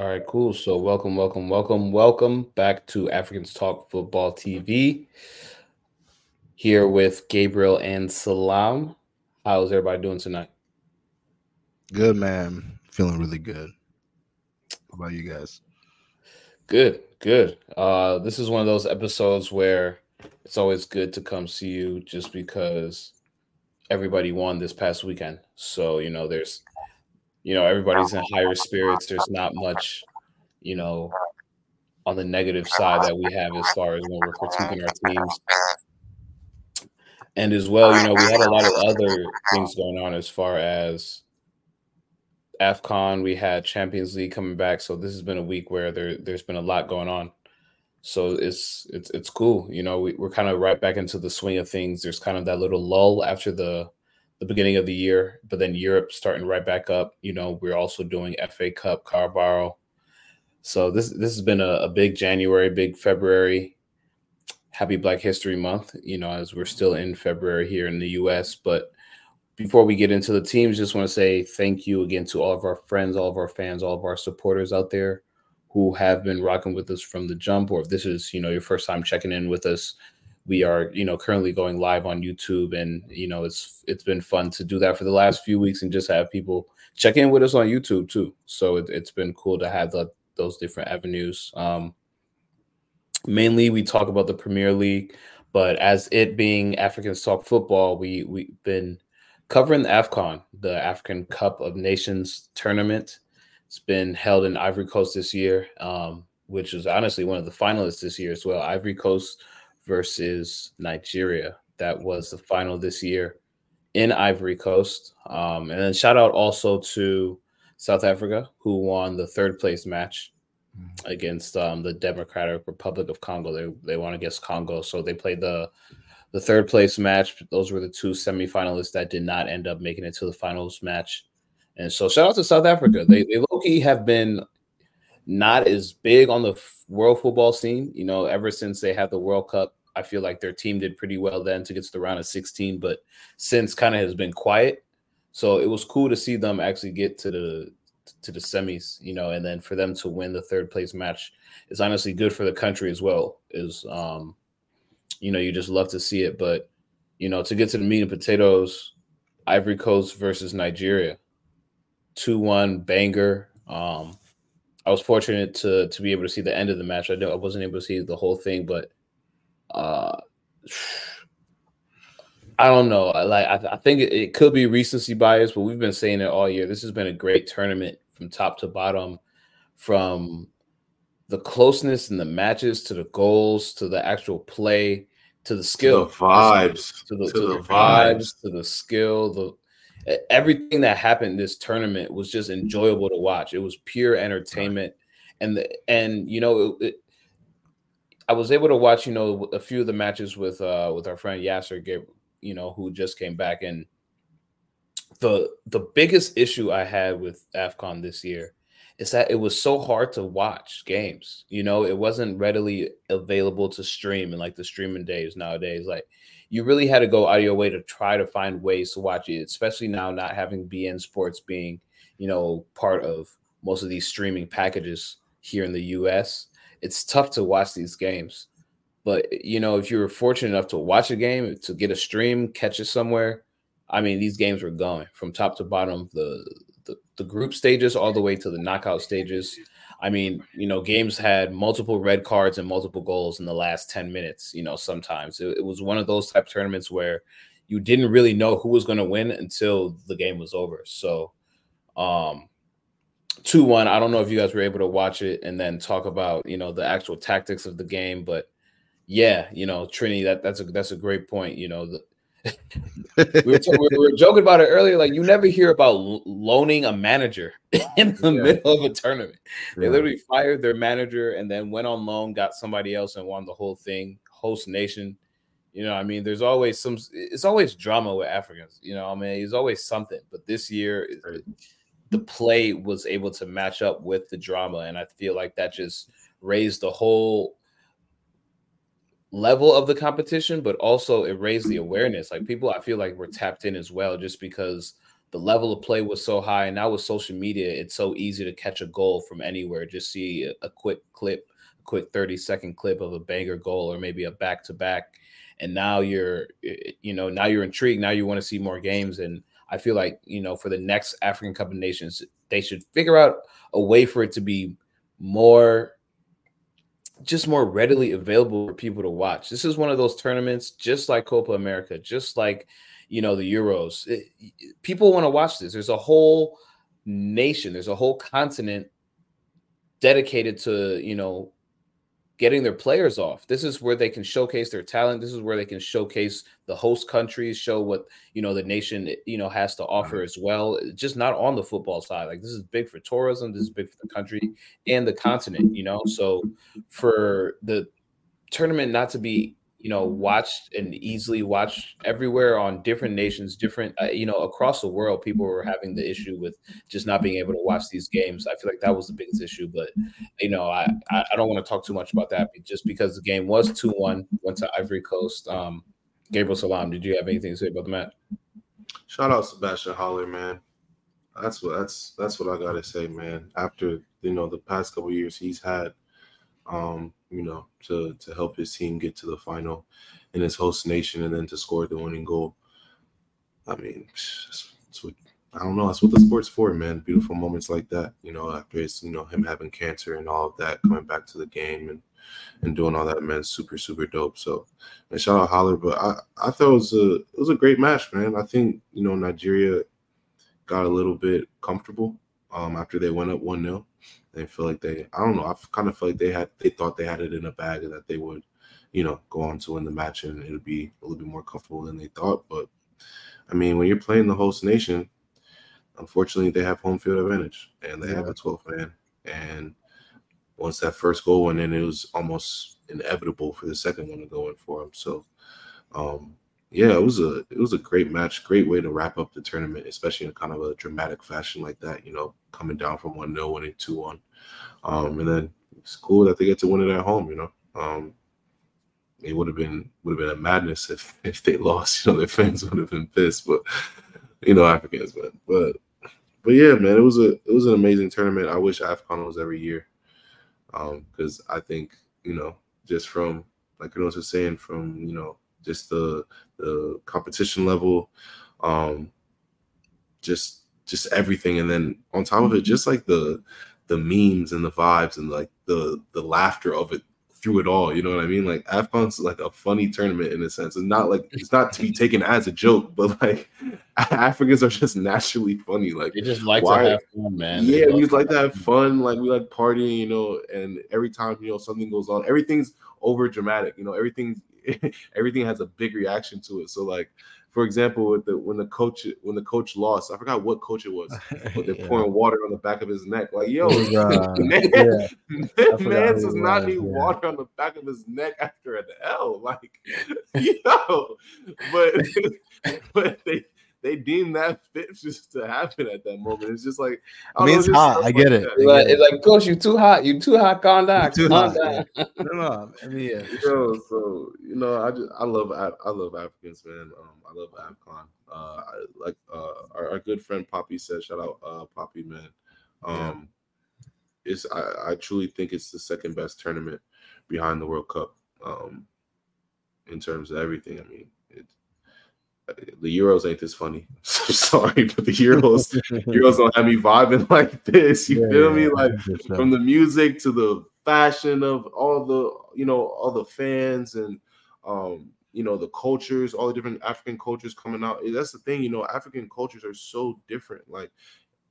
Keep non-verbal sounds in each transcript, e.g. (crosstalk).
All right, cool. So, welcome, welcome, welcome, welcome back to Africans Talk Football TV. Here with Gabriel and Salam. How's everybody doing tonight? Good, man. Feeling really good. How about you guys? Good, good. Uh, this is one of those episodes where it's always good to come see you just because everybody won this past weekend. So, you know, there's you know everybody's in higher spirits. There's not much you know on the negative side that we have as far as when we're critiquing our teams. And as well you know we had a lot of other things going on as far as afcon. We had champions league coming back so this has been a week where there, there's been a lot going on. So it's it's it's cool you know we, we're kind of right back into the swing of things. There's kind of that little lull after the the beginning of the year, but then Europe starting right back up. You know, we're also doing FA Cup, Carabao. So this this has been a, a, big January, big February. Happy Black History Month, you know, as we're still in February here in the US. But before we get into the teams, just want to say thank you again to all of our friends, all of our fans, all of our supporters out there who have been rocking with us from the jump, or if this is, you know, your first time checking in with us, we are you know currently going live on youtube and you know it's it's been fun to do that for the last few weeks and just have people check in with us on youtube too. So it, has been cool to have the, those different avenues. Um mainly we talk about the premier league but as it being africans talk football we we've been covering the afcon the african cup of nations tournament. It's been held in ivory coast this year um which is honestly one of the finalists this year as well. Ivory coast versus Nigeria. That was the final this year in Ivory Coast. Um, and then shout out also to South Africa, who won the third place match mm. against um, the Democratic Republic of Congo. They they won against Congo, so they played the the third place match. Those were the two semifinalists that did not end up making it to the finals match. And so shout out to South Africa. They they low key have been not as big on the world football scene, you know, ever since they had the World Cup. I feel like their team did pretty well then to get to the round of 16, but since kind of has been quiet. So it was cool to see them actually get to the to the semis, you know, and then for them to win the third place match is honestly good for the country as well. Is um, you know, you just love to see it. But you know, to get to the meat and potatoes, Ivory Coast versus Nigeria, two one banger. Um, I was fortunate to to be able to see the end of the match. I know I wasn't able to see the whole thing, but uh, I don't know. Like I, I think it, it, could be recency bias, but we've been saying it all year. This has been a great tournament from top to bottom, from the closeness in the matches to the goals to the actual play to the skill, to the vibes, to the, to, to the, the vibes, vibes, to the skill, the everything that happened this tournament was just enjoyable to watch. It was pure entertainment, and the and you know it, I was able to watch you know a few of the matches with uh with our friend Yasser, you know, who just came back, and the the biggest issue I had with Afcon this year is that it was so hard to watch games. You know, it wasn't readily available to stream and like the streaming days nowadays. Like you really had to go out of your way to try to find ways to watch it, especially now not having beIN Sports being, you know, part of most of these streaming packages here in the US. It's tough to watch these games. But you know, if you were fortunate enough to watch a game, to get a stream, catch it somewhere, I mean, these games were going from top to bottom, the the, the group stages all the way to the knockout stages. I mean, you know, games had multiple red cards and multiple goals in the last 10 minutes, you know, sometimes. It, it was one of those type tournaments where you didn't really know who was going to win until the game was over. So, um, 2 1. I don't know if you guys were able to watch it and then talk about, you know, the actual tactics of the game, but yeah, you know, Trini, that that's a that's a great point. You know, the, (laughs) we, were t- we, were joking about it earlier. Like you never hear about loaning a manager (laughs) in the yeah. middle of a tournament. They yeah. literally fired their manager and then went on loan, got somebody else, and won the whole thing. Host nation. You know, I mean, there's always some. It's always drama with Africans. You know, I mean, it's always something. But this year, the play was able to match up with the drama, and I feel like that just raised the whole level of the competition, but also it raised the awareness. Like people, I feel like we're tapped in as well, just because the level of play was so high. And now with social media, it's so easy to catch a goal from anywhere. Just see a, quick clip, a quick 30 second clip of a banger goal or maybe a back to back. And now you're, eh, eh, you know, now you're intrigued. Now you want to see more games. And I feel like, you know, for the next African Cup of Nations, they should figure out a way for it to be more just more readily available for people to watch. This is one of those tournaments, just like Copa America, just like you know the Euros. It, people want to watch this. There's a whole nation, there's a whole continent dedicated to you know getting their players off. This is where they can showcase their talent. This is where they can showcase the host countries, show what you know the nation you know has to offer uh-huh. as well. Just not on the football side. Like this is big for tourism. This is big for the country and the continent. You know, so for the tournament not to be you know watched and easily watched everywhere on different nations different uh, you know across the world people were having the issue with just not being able to watch these games. I feel like that was the biggest issue but you know i i don't want to talk too much about that just because the game was 2-1 went to ivory coast. Um gabriel salam did you have anything to say about the match? Shout out sebastian haller man. That's what that's that's what i gotta say man. After you know the past couple years he's had um you know, to to help his team get to the final in his host nation and then to score the winning goal. I mean, that's what I don't know. That's what the sport's for, man. Beautiful moments like that, you know, after it's you know him having cancer and all of that, coming back to the game and and doing all that, man, super super dope. So, and shout out Haller, but I I thought it was a it was a great match, man. I think you know Nigeria got a little bit comfortable um after they went up one 0 they feel like they, I don't know, I kind of feel like they had, they thought they had it in a bag and that they would, you know, go on to win the match and it would be a little bit more comfortable than they thought. But I mean, when you're playing the host nation, unfortunately, they have home field advantage and they yeah. have a 12 man. And once that first goal went in, it was almost inevitable for the second one to go in for them. So, um, yeah, it was a it was a great match, great way to wrap up the tournament, especially in kind of a dramatic fashion like that. You know, coming down from one 0 winning two one, um, and then it's cool that they get to win it at home. You know, um, it would have been would have been a madness if (laughs) if they lost. You know, their fans would have been pissed, but you know, Africans, man. But but yeah, man, it was a it was an amazing tournament. I wish AFCON was every year, because um, I think you know just from like I was saying from you know just the the competition level, um, just just everything, and then on top of it, just like the the memes and the vibes and like the the laughter of it through it all. You know what I mean? Like AFCON's like a funny tournament in a sense. It's not like it's not to be (laughs) taken as a joke, but like (laughs) Africans are just naturally funny. Like they just like why, to have fun, man. Yeah, we like to have fun. Like we like partying, you know, and every time, you know, something goes on, everything's over dramatic, you know, everything's (laughs) everything has a big reaction to it. So like for example, with the when the coach when the coach lost, I forgot what coach it was, (laughs) but they're yeah. pouring water on the back of his neck. Like, yo, uh, (laughs) man, yeah. man does not need yeah. water on the back of his neck after an L. Like, yo, but but they they deem that (laughs) fit just to happen at that moment. It's just like I, mean, it's hot. I get it. It's like, it's like, coach, you too hot. You too hot. Calm down. Too calm hot. down. (laughs) no, no. I mean, yeah. So, so you know, I just I love I love Africans, man. Um, I love AFCON. Uh, I, like uh, our, our, good friend Poppy said, shout out uh, Poppy, man. Um, yeah. it's I, I truly think it's the second best tournament behind the World Cup. Um, in terms of everything, I mean, the Euros ain't this funny. (laughs) I'm sorry, but the Euros (laughs) Euros don't have me vibing (laughs) like this. You yeah, feel me? Like from the music to the fashion of all the you know all the fans and um you know the cultures, all the different African cultures coming out. That's the thing, you know, African cultures are so different. Like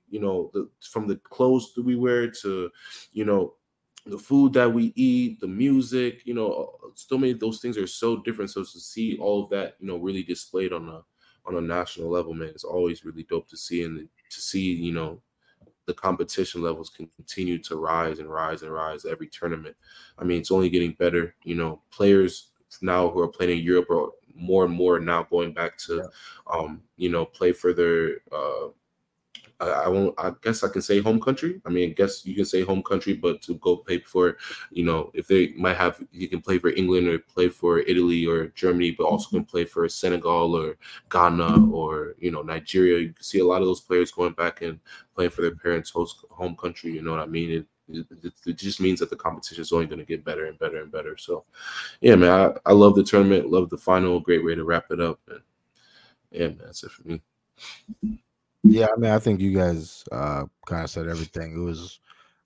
you know, the from the clothes that we wear to you know the food that we eat, the music, you know, so many those things are so different. So to see all of that, you know, really displayed on a on a national level, man, it's always really dope to see and to see, you know, the competition levels can continue to rise and rise and rise every tournament. I mean, it's only getting better. You know, players now who are playing in Europe are more and more now going back to, yeah. um, you know, play for their uh, I, won't. I guess I can say home country. I mean, I guess you can say home country, but to go play for, you know, if they might have, you can play for England or play for Italy or Germany, but also can play for Senegal or Ghana or you know Nigeria. You can see a lot of those players going back and playing for their parents' host home country. You know what I mean? It, it, it just means that the competition is only going to get better and better and better. So, yeah, man, I, I love the tournament, love the final. Great way to wrap it up. And yeah, man, that's it for me. Yeah, I mean, I think you guys uh, kind of said everything. It was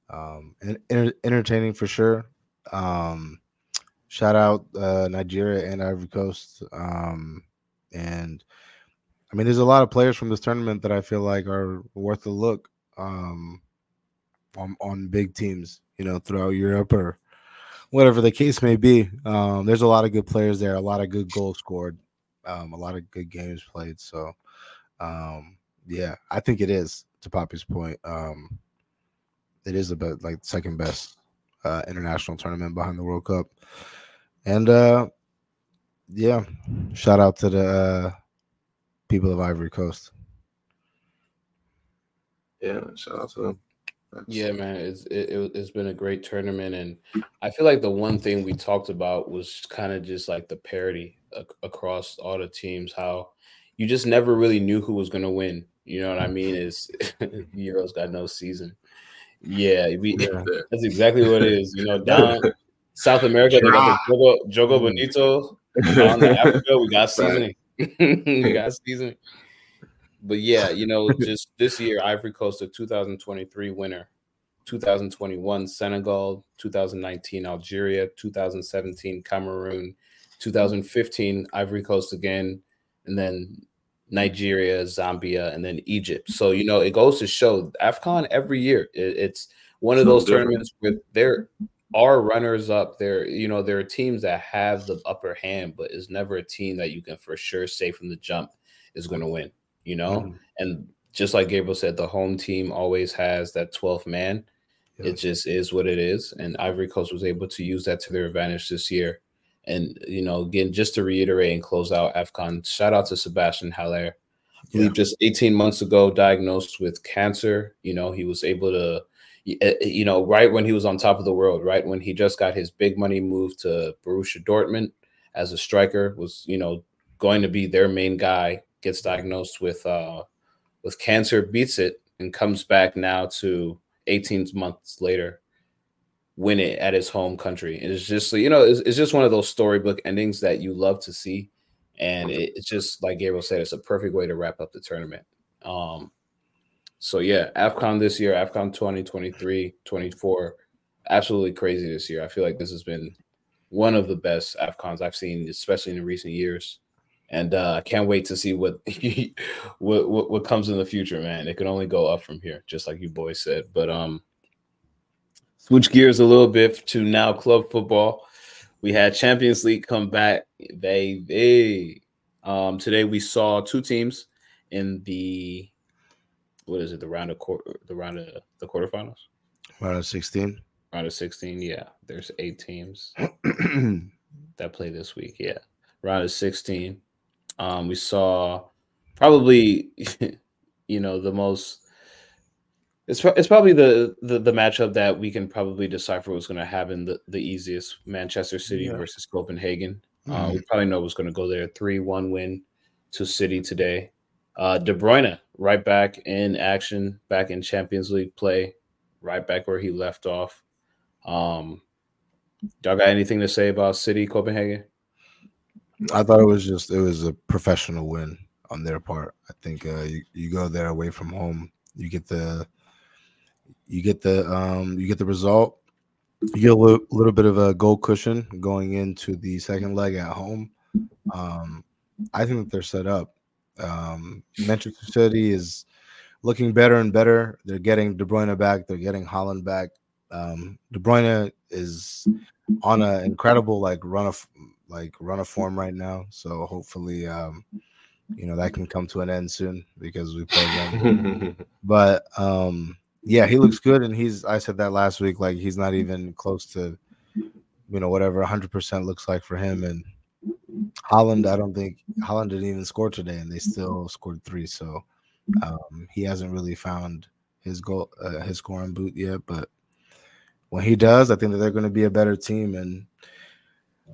um, en- entertaining for sure. Um, shout out uh, Nigeria and Ivory Coast. Um, and I mean, there's a lot of players from this tournament that I feel like are worth a look um, on, on big teams, you know, throughout Europe or whatever the case may be. Um, there's a lot of good players there, a lot of good goals scored, um, a lot of good games played. So, um, yeah, I think it is. To Poppy's point, um, it is about like second best uh, international tournament behind the World Cup, and uh, yeah, shout out to the uh, people of Ivory Coast. Yeah, shout out to them. That's... Yeah, man, it's it, has been a great tournament, and I feel like the one thing we talked about was kind of just like the parity across all the teams. How you just never really knew who was going to win. You know what I mean? Is (laughs) Euros got no season. Yeah, we, yeah, (laughs) that's exactly what it is. You know, down (laughs) South America, they got the Jogo, Jogo. Bonito. Down in Africa, we got seasoning. we got seasoning. But yeah, you know, just this year, Ivory Coast, the 2023 winner, 2021 Senegal, 2019 Algeria, 2017 Cameroon, 2015 Ivory Coast again, and then Nigeria, Zambia, and then Egypt. So you know, it goes to show AFCON every year. It, it's one of those tournaments where there are runners up there. You know, there are teams that have the upper hand, but it's never a team that you can for sure say from the jump is going to win. You know, mm-hmm. and just like Gabriel said, the home team always has that 12th man. Yeah. It just is what it is. And Ivory Coast was able to use that to their advantage this year. And you know, again, just to reiterate and close out AFCON, shout out to Sebastian Haller. I believe yeah. just 18 months ago diagnosed with cancer. You know, he was able to, eh, eh, you know, right when he was on top of the world, right when he just got his big money move to Borussia Dortmund as a striker, was you know going to be their main guy. Gets diagnosed with uh with cancer, beats it, and comes back now to 18 months later win it at his home country. And it's just so you know, it's, it's just one of those storybook endings that you love to see. And it, it's just like Gabriel said, it's a perfect way to wrap up the tournament. Um, so yeah, AFCON this year, AFCON 2023, 24, absolutely crazy this year. I feel like this has been one of the best AFCONs I've seen, especially in recent years. And uh, I can't wait to see what, (laughs) what, what what comes in the future, man. It can only go up from here, just like you boys said. But um, switch gears a little bit to now club football. We had Champions League come back, baby. Um, today we saw two teams in the what is it? The round of quarter, the round of the quarterfinals. Round of sixteen. Round of sixteen. Yeah, there's eight teams (clears throat) that play this week. Yeah, round of sixteen. Um, we saw probably, (laughs) you know, the most it's it's probably the, the the matchup that we can probably decipher what's going to happen the, the easiest. Manchester City yeah. versus Copenhagen. Uh, mm-hmm. Uh, we probably know what's going to go there. Three one win to City today. Uh, De Bruyne right back in action, back in Champions League play, right back where he left off. Um, y'all got anything to say about City Copenhagen? I thought it was just it was a professional win on their part. I think uh, you, you go there away from home, you get the you get the um, you get the result. You get a little, little bit of a goal cushion going into the second leg at home. Um, I think that they're set up. Um, Manchester City is looking better and better. They're getting De Bruyne back. They're getting Haaland back. Um, De Bruyne is on an incredible like run of like run of form right now. So hopefully, um, you know that can come to an end soon because we play them. (laughs) but um, yeah, he looks good, and he's. I said that last week. Like he's not even close to, you know, whatever 100 percent looks like for him. And Haaland, I don't think Haaland didn't even score today, and they still scored three. So Um, he hasn't really found his goal, uh, his scoring boot yet, but when he does, I think that they're going to be a better team. And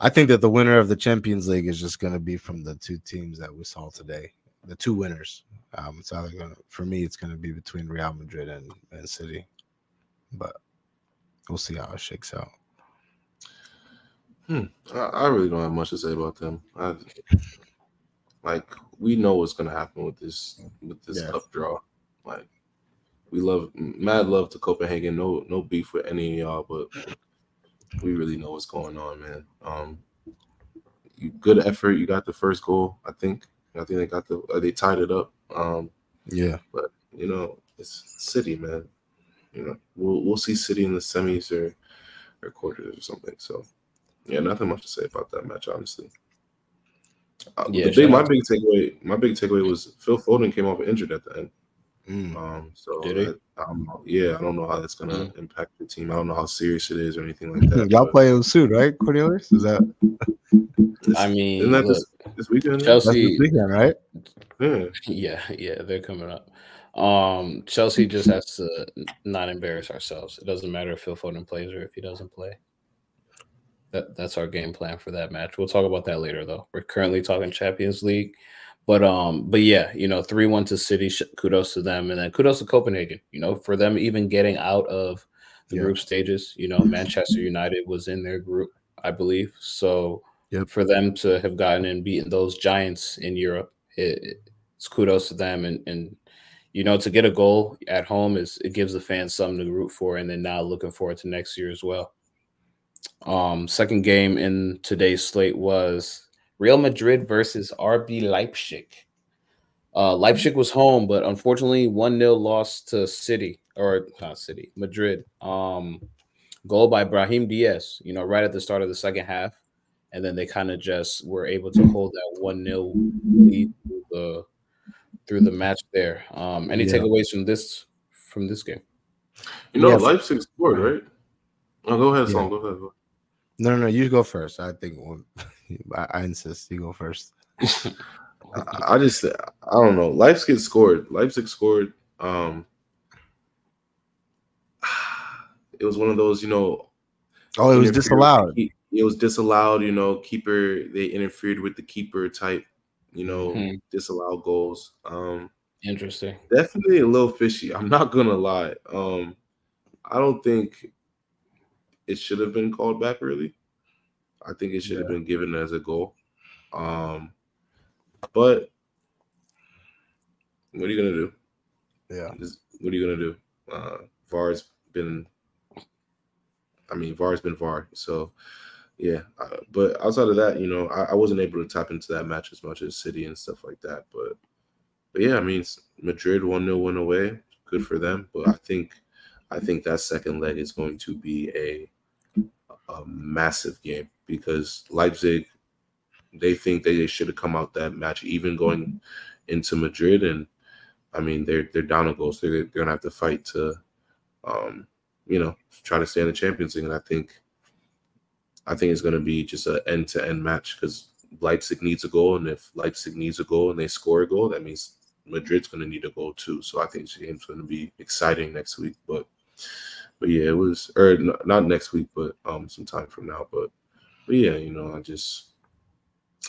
I think that the winner of the Champions League is just going to be from the two teams that we saw today, the two winners. Um, it's either to, for me, it's going to be between Real Madrid and Man City, but we'll see how it shakes out. Hmm. I, I really don't have much to say about them. I, like we know what's gonna happen with this with this Yeah. cup draw. Like we love mad love to Copenhagen. No no beef with any of y'all, but we really know what's going on, man. Um, you, good effort. You got the first goal. I think. I think they got the. uh, They tied it up. Um, Yeah. but you know, it's City, man. You know, we'll we'll see City in the semis or or quarters or something. So, yeah, nothing much to say about that match, honestly. Uh, Yeah, the big, my big takeaway, my big takeaway was Phil Foden came off injured at the end. Mm. Um, so Did he? I, um, yeah, I don't know how that's gonna Mm. impact the team. I don't know how serious it is or anything like that. (laughs) Y'all but play soon, right, Cornelius? Is that I mean, isn't that look, this, this weekend? that's Chelsea. this weekend, right? Yeah, (laughs) Yeah, yeah, they're coming up. Um, Chelsea just has to not embarrass ourselves. It doesn't matter if Phil Foden plays or if he doesn't play. That that's our game plan for that match. We'll talk about that later, though. We're currently talking Champions League, but um, but yeah, you know, three one to City. Kudos to them, and then kudos to Copenhagen. You know, for them even getting out of the Yeah. group stages. You know, (laughs) Manchester United was in their group, I believe. So Yep. for them to have gotten and beaten those giants in Europe, it, it's kudos to them and and you know to get a goal at home is it gives the fans something to root for and then now looking forward to next year as well um second game in today's slate was real madrid versus rb leipzig uh leipzig was home but unfortunately 1-0 loss to city or not city madrid um goal by brahim diaz you know right at the start of the second half and then they kind of just were able to hold that 1-0 lead through the through the match there. Um, any Yeah. takeaways from this from this game? you know, Yeah. Leipzig scored, right? Oh, go ahead, Yeah. Song. Go ahead. Go No, no, no. You go first. I think (laughs) I, I insist. You go first. (laughs) I I just I don't know. Life's Leipzig scored. Leipzig scored. Um (sighs) it was one of those, you know. Oh, it was disallowed. It it was disallowed, you know, keeper they interfered with the keeper type, you know, Mhm. disallowed goals. Um Interesting. definitely a little fishy. I'm not gonna lie. Um I don't think it should have been called back really. I think it should have been given as a goal. Um but what are you gonna do? Yeah. Is- What are you gonna do? Uh VAR's been I mean VAR's been VAR, so yeah. Uh, but outside of that, you know, I, I wasn't able to tap into that match as much as City and stuff like that. But but yeah, I mean Madrid one 0 win away, good for them. But I think I think that second leg is going to be a a massive game because Leipzig they think they should have come out that match even going into Madrid and I mean they're they're down a goal, so they're, they're gonna have to fight to um you know try to stay in the Champions League and I think I think it's gonna be just an end to end match because Leipzig needs a goal and if Leipzig needs a goal and they score a goal that means Madrid's gonna need a goal too. So I think this game's gonna be exciting next week. But but yeah, it was or not next week, but um some time from now. But but yeah, you know, I just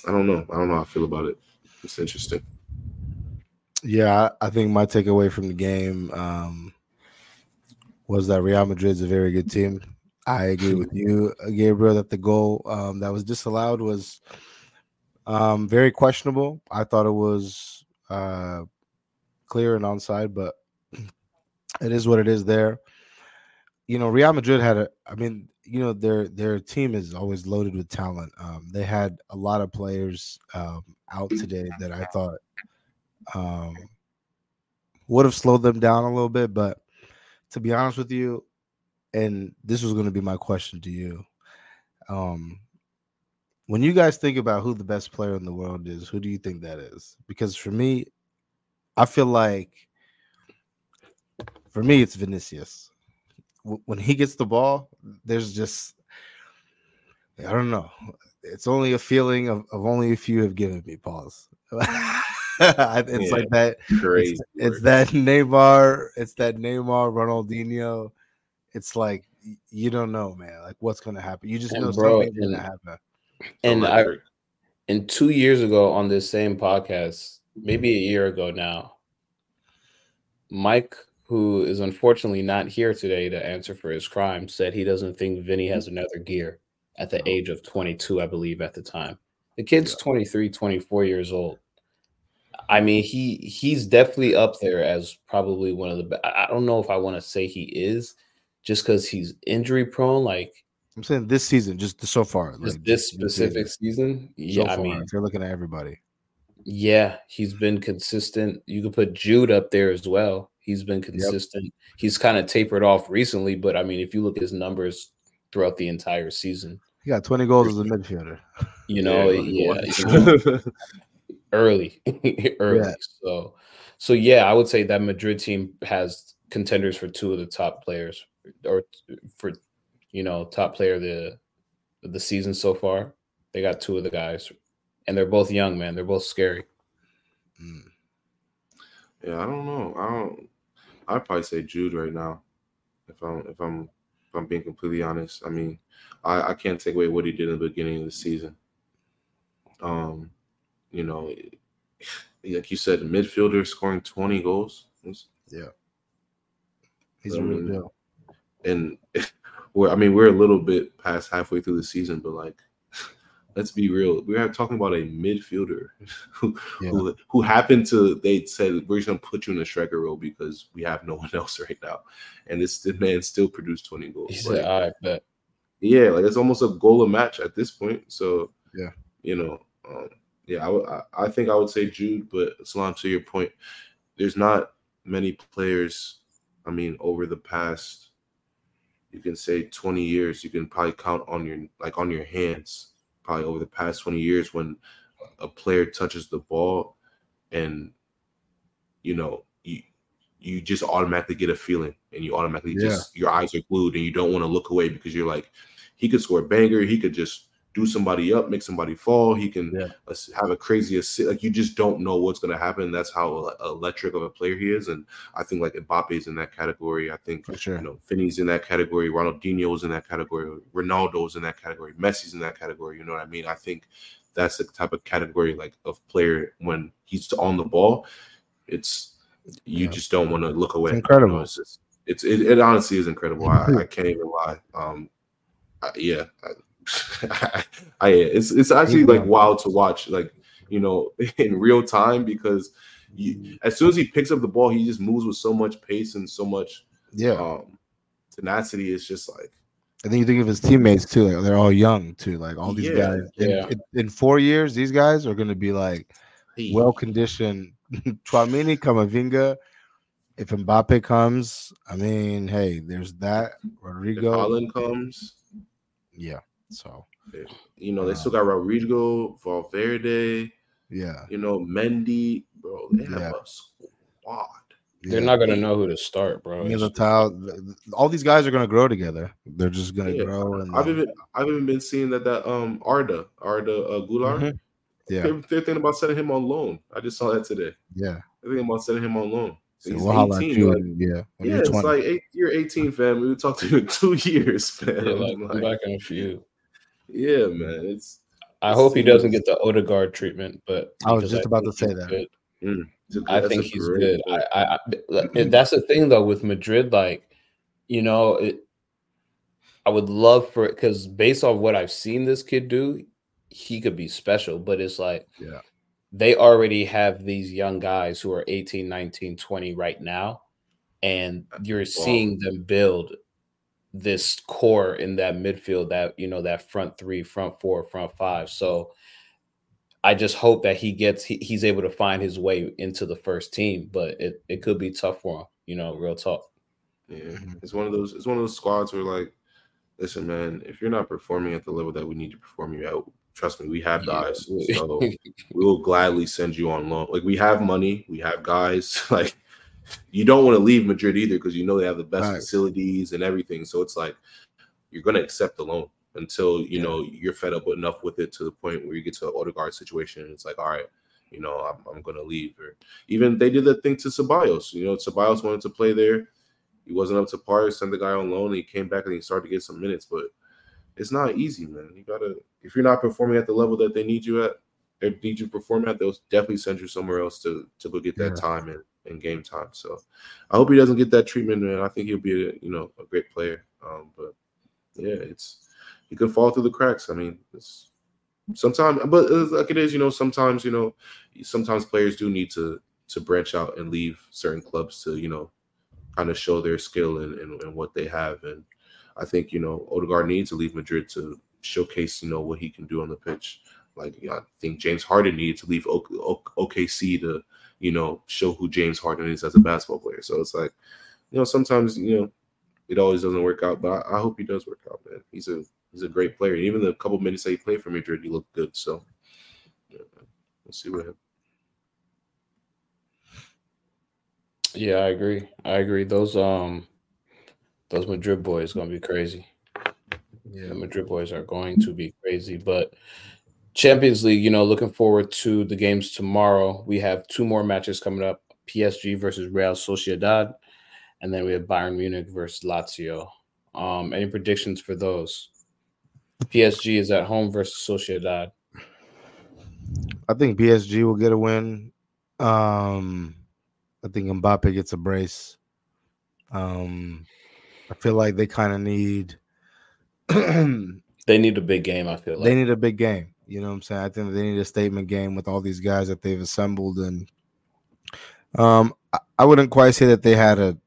I don't know. I don't know how I feel about it. It's interesting. Yeah, I I think my takeaway from the game um, was that Real Madrid's a very good team. I agree with you, uh, Gabriel, that the goal um, that was disallowed was um, very questionable. I thought it was uh, clear and onside, but (clears throat) it is what it is there. You know, Real Madrid had a, I mean, you know, their their team is always loaded with talent. Um, they had a lot of players um, out today that I thought um, would have slowed them down a little bit. But to be honest with you, and this was going to be my question to you, um, when you guys think about who the best player in the world is, who do you think that is? Because for me, I feel like for me, it's Vinicius. W- When he gets the ball, there's just I don't know. It's only a feeling of, of only a few have given me pause. (laughs) it's Yeah. like that. Crazy. It's, it's that Neymar. It's that Neymar, Ronaldinho. It's like you don't know, man. Like what's gonna happen? You just And know bro, something's gonna and- happen. And I, and two years ago on this same podcast, maybe a year ago now, Mike, who is unfortunately not here today to answer for his crime, said he doesn't think Vinny has another gear at the oh. age of 22, I believe, at the time. The kid's 23, 24 years old. I mean, he he's definitely up there as probably one of the best. I don't know if I want to say he is just because he's injury prone, like I'm saying this season, just so far, just like this season. specific season. So Yeah, I far, mean, if you're looking at everybody, Yeah, he's been consistent. You could put Jude up there as well. He's been consistent. He's kind of tapered off recently, but I mean, if you look at his numbers throughout the entire season, he got 20 goals as a midfielder. you (laughs) know, Yeah, yeah, you (laughs) know, early, (laughs) early. Yeah. So, so yeah, I would say that Madrid team has contenders for two of the top players, or for you know, top player of the of the season so far. They got two of the guys, and they're both young, man. They're both scary. Mm. yeah, I don't know. I don't. I'd probably say Jude right now. If I'm if I'm if I'm being completely honest. I mean, I, I can't take away what he did in the beginning of the season. Um, you know, (sighs) like you said, the midfielder scoring 20 goals. Yeah, He's a real Um, deal. and (laughs) we're I mean we're a little bit past halfway through the season, but like let's be real, we're talking about a midfielder (laughs) who Yeah. who, who happened to they said we're just gonna put you in the striker role because we have no (laughs) one else right now, and this man still produced twenty goals. He Like, said, "I bet." yeah, like it's almost a goal a match at this point. So Yeah. you know, um, yeah, I I, I think I would say Jude, but Salam, to your point, there's not many players. I mean, over the past, you can say 20 years, you can probably count on your like on your hands, probably over the past 20 years when a player touches the ball, and you know you you just automatically get a feeling, and you automatically Yeah. just your eyes are glued, and you don't want to look away because you're like, he could score a banger, he could just do somebody up, make somebody fall. He can Yeah. have a crazy assist. Like you just don't know what's going to happen. That's how electric of a player he is. And I think like Mbappe's in that category. I think For sure. you know Vinny's in that category. Ronaldinho's in that category. Ronaldo's in that category. Messi's in that category. You know what I mean? I think that's the type of category like of player when he's on the ball. It's you Yeah. just don't want to look away. It's incredible. You know, it's just, it's it, it honestly is incredible. I, I can't even lie. Um, I, yeah, I, (laughs) I, it's it's actually like wild to watch, like you know, (laughs) in real time because you, as soon as he picks up the ball, he just moves with so much pace and so much Yeah. um tenacity. It's just like And then you think of his teammates too. Like they're all young too. Like all these Yeah, guys. In, yeah. in, in four years, these guys are going to be like well conditioned. (laughs) Tchouaméni, Kamavinga. If Mbappe comes, I mean, hey, there's that. if Rodrygo. Haaland comes, Yeah. So you know, they Uh, still got Rodrygo, Valverde, yeah. you know, Mendy, bro. They have Yeah. a squad. They're yeah. not gonna know who to start, bro. It's- Militao, th- th- all these guys are going to grow together. They're just going to Yeah. grow. And I've then- even I've even been seeing that that um Arda Arda uh, Güler. Mhm. Yeah. They're, they're thinking about sending him on loan. I just saw that today. yeah. They're thinking about sending him on loan. So He's we'll 18, you. like- and- yeah. When yeah, you're it's like eight, you're 18, fam. We would talk to you in two (laughs) years, fam. Yeah, like, Like, back in a few. Yeah, mm. man. It's I hope he doesn't get the Odegaard treatment, but I was because just about to say that. good. Mm, it's a- I that's think he's good. I, I, I that's the thing though with Madrid. Like, you know, it. I would love for it because based off what I've seen this kid do, he could be special. But it's like, Yeah. they already have these young guys who are 18, 19, 20 right now, and you're seeing them build this core in that midfield that you know that front three front four front five so i just hope that he gets he, he's able to find his way into the first team but it, it could be tough for him you know real talk Yeah, Mhm. it's one of those. It's one of those squads where like, listen, man, if you're not performing at the level that we need to perform you at, trust me, we have Yeah. guys. (laughs) So we will gladly send you on loan. Like we have money, we have guys. (laughs) Like you don't want to leave Madrid either because you know they have the best Right. facilities and everything. So it's like you're gonna accept the loan until you Yeah. know you're fed up enough with it to the point where you get to an Odegaard situation. And it's like, all right, you know, I'm, I'm going to leave. Or even they did that thing to Ceballos. You know, Ceballos wanted to play there. He wasn't up to par. Sent the guy on loan. He came back and he started to get some minutes. But it's not easy, man. You gotta if you're not performing at the level that they need you at, they need you to perform at, they'll definitely send you somewhere else to to go get that yeah. time and, and game time. So I hope he doesn't get that treatment, man. I think he'll be a you know a great player. Um, but yeah, it's he could fall through the cracks. I mean, it's sometimes, but like it is, you know, sometimes you know, sometimes players do need to to branch out and leave certain clubs to you know kind of show their skill and, and, and, what they have. And I think, you know, Odegaard needs to leave Madrid to showcase, you know, what he can do on the pitch. Like, I think James Harden needed to leave OKC to, you know, show who James Harden is as a basketball player. So it's like, you know, sometimes, you know, it always doesn't work out, but I, I hope he does work out, man. He's a he's a great player. Even the couple minutes that he played for Madrid, he looked good. So yeah, we'll see what happens. Yeah, I agree. I agree. Those um those Madrid boys gonna be crazy. Yeah, the Madrid boys are going to be crazy. But Champions League, you know, looking forward to the games tomorrow. We have two more matches coming up: PSG versus Real Sociedad, and then we have Bayern Munich versus Lazio. Um, any predictions for those? PSG is at home versus Sociedad. I think PSG will get a win. Um, I think Mbappe gets a brace. Um, I feel like they kind of need. (clears throat) they need a big game. I feel like they need a big game. You know what I'm saying? I think they need a statement game with all these guys that they've assembled, and um, I, I wouldn't quite say that they had a,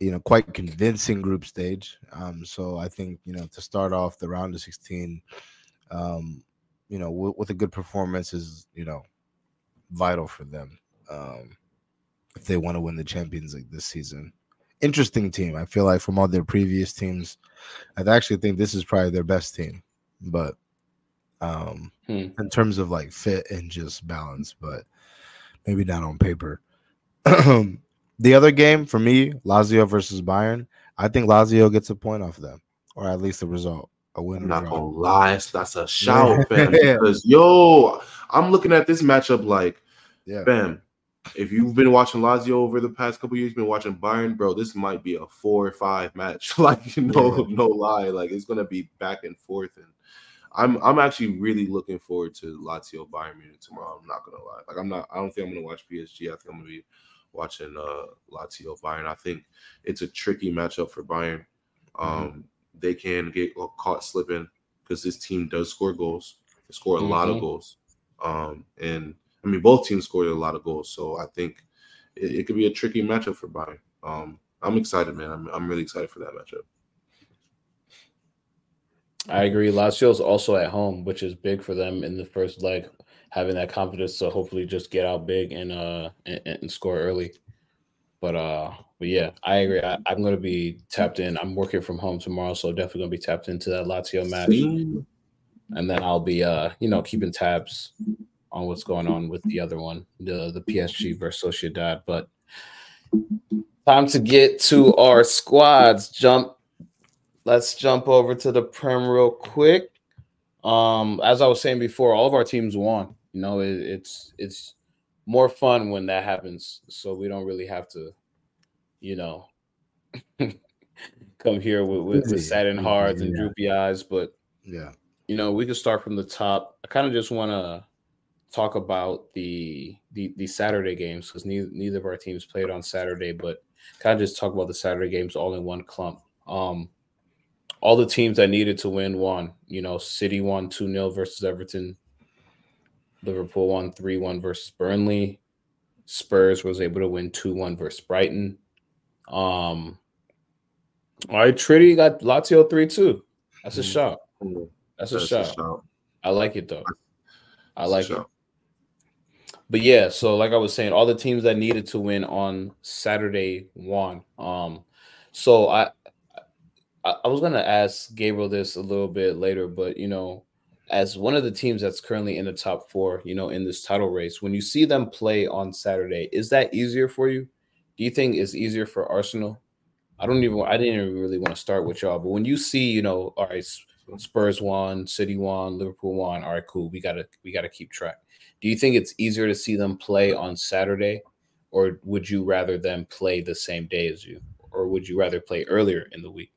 you know, quite convincing group stage. Um, so I think you know to start off the round of 16, um, you know, w- with a good performance is you know vital for them. Um, if they want to win the Champions League this season. Interesting team. I feel like from all their previous teams, I actually think this is probably their best team. But um hmm. in terms of like fit and just balance, but maybe not on paper. (clears throat) the other game for me, Lazio versus Bayern, I think Lazio gets a point off them, or at least a result. A win. I'm not gonna lie, that's a shout, (laughs) fam. Because yo, I'm looking at this matchup like, yeah, fam if you've been watching Lazio over the past couple years, been watching Bayern, bro, this might be a four or five match. (laughs) like, no, yeah. no lie. Like it's gonna be back and forth. And I'm I'm actually really looking forward to Lazio Bayern Munich tomorrow. I'm not gonna lie. Like I'm not I don't think I'm gonna watch PSG. I think I'm gonna be watching uh Lazio Bayern. I think it's a tricky matchup for Bayern. Mm-hmm. Um mm-hmm. they can get caught slipping because this team does score goals. They score a mm-hmm. lot of goals. Um and I mean, both teams scored a lot of goals, so I think it, it could be a tricky matchup for Bayern. Um, I'm excited, man. I'm, I'm really excited for that matchup. I agree. Lazio's also at home, which is big for them in the first leg, having that confidence to hopefully just get out big and uh and, and score early. But uh, but yeah, I agree. I, am gonna be tapped in. I'm working from home tomorrow, so definitely gonna be tapped into that Lazio match. And then I'll be uh, you know, keeping tabs on what's going on with the other one, the the PSG versus Sociedad. But time to get to our squads. Jump. Let's jump over to the Prem real quick. Um, as I was saying before, all of our teams won. You know, it, it's it's more fun when that happens. So we don't really have to, you know, (laughs) come here with, with, with saddened hearts and droopy eyes. But yeah, you know, we can start from the top. I kind of just want to talk about the the, the Saturday games because neither, neither of our teams played on Saturday, but kind of just talk about the Saturday games all in one clump. Um, all the teams that needed to win won. You know, City won 2 0 versus Everton. Liverpool won 3 1 versus Burnley. Spurs was able to win 2 1 versus Brighton. Um, all right, Trinity got Lazio 3 2. That's a mm-hmm. shot. That's, That's a, shot. a shot. I like it though. I like it but yeah, so like I was saying, all the teams that needed to win on Saturday won. Um, so I, I, I was gonna ask Gabriel this a little bit later, but you know, as one of the teams that's currently in the top four, you know, in this title race, when you see them play on Saturday, is that easier for you? Do you think it's easier for Arsenal? I don't even. I didn't even really want to start with y'all, but when you see, you know, all right, Spurs won, City won, Liverpool won. All right, cool. We gotta we gotta keep track Do you think it's easier to see them play on Saturday, or would you rather them play the same day as you, or would you rather play earlier in the week?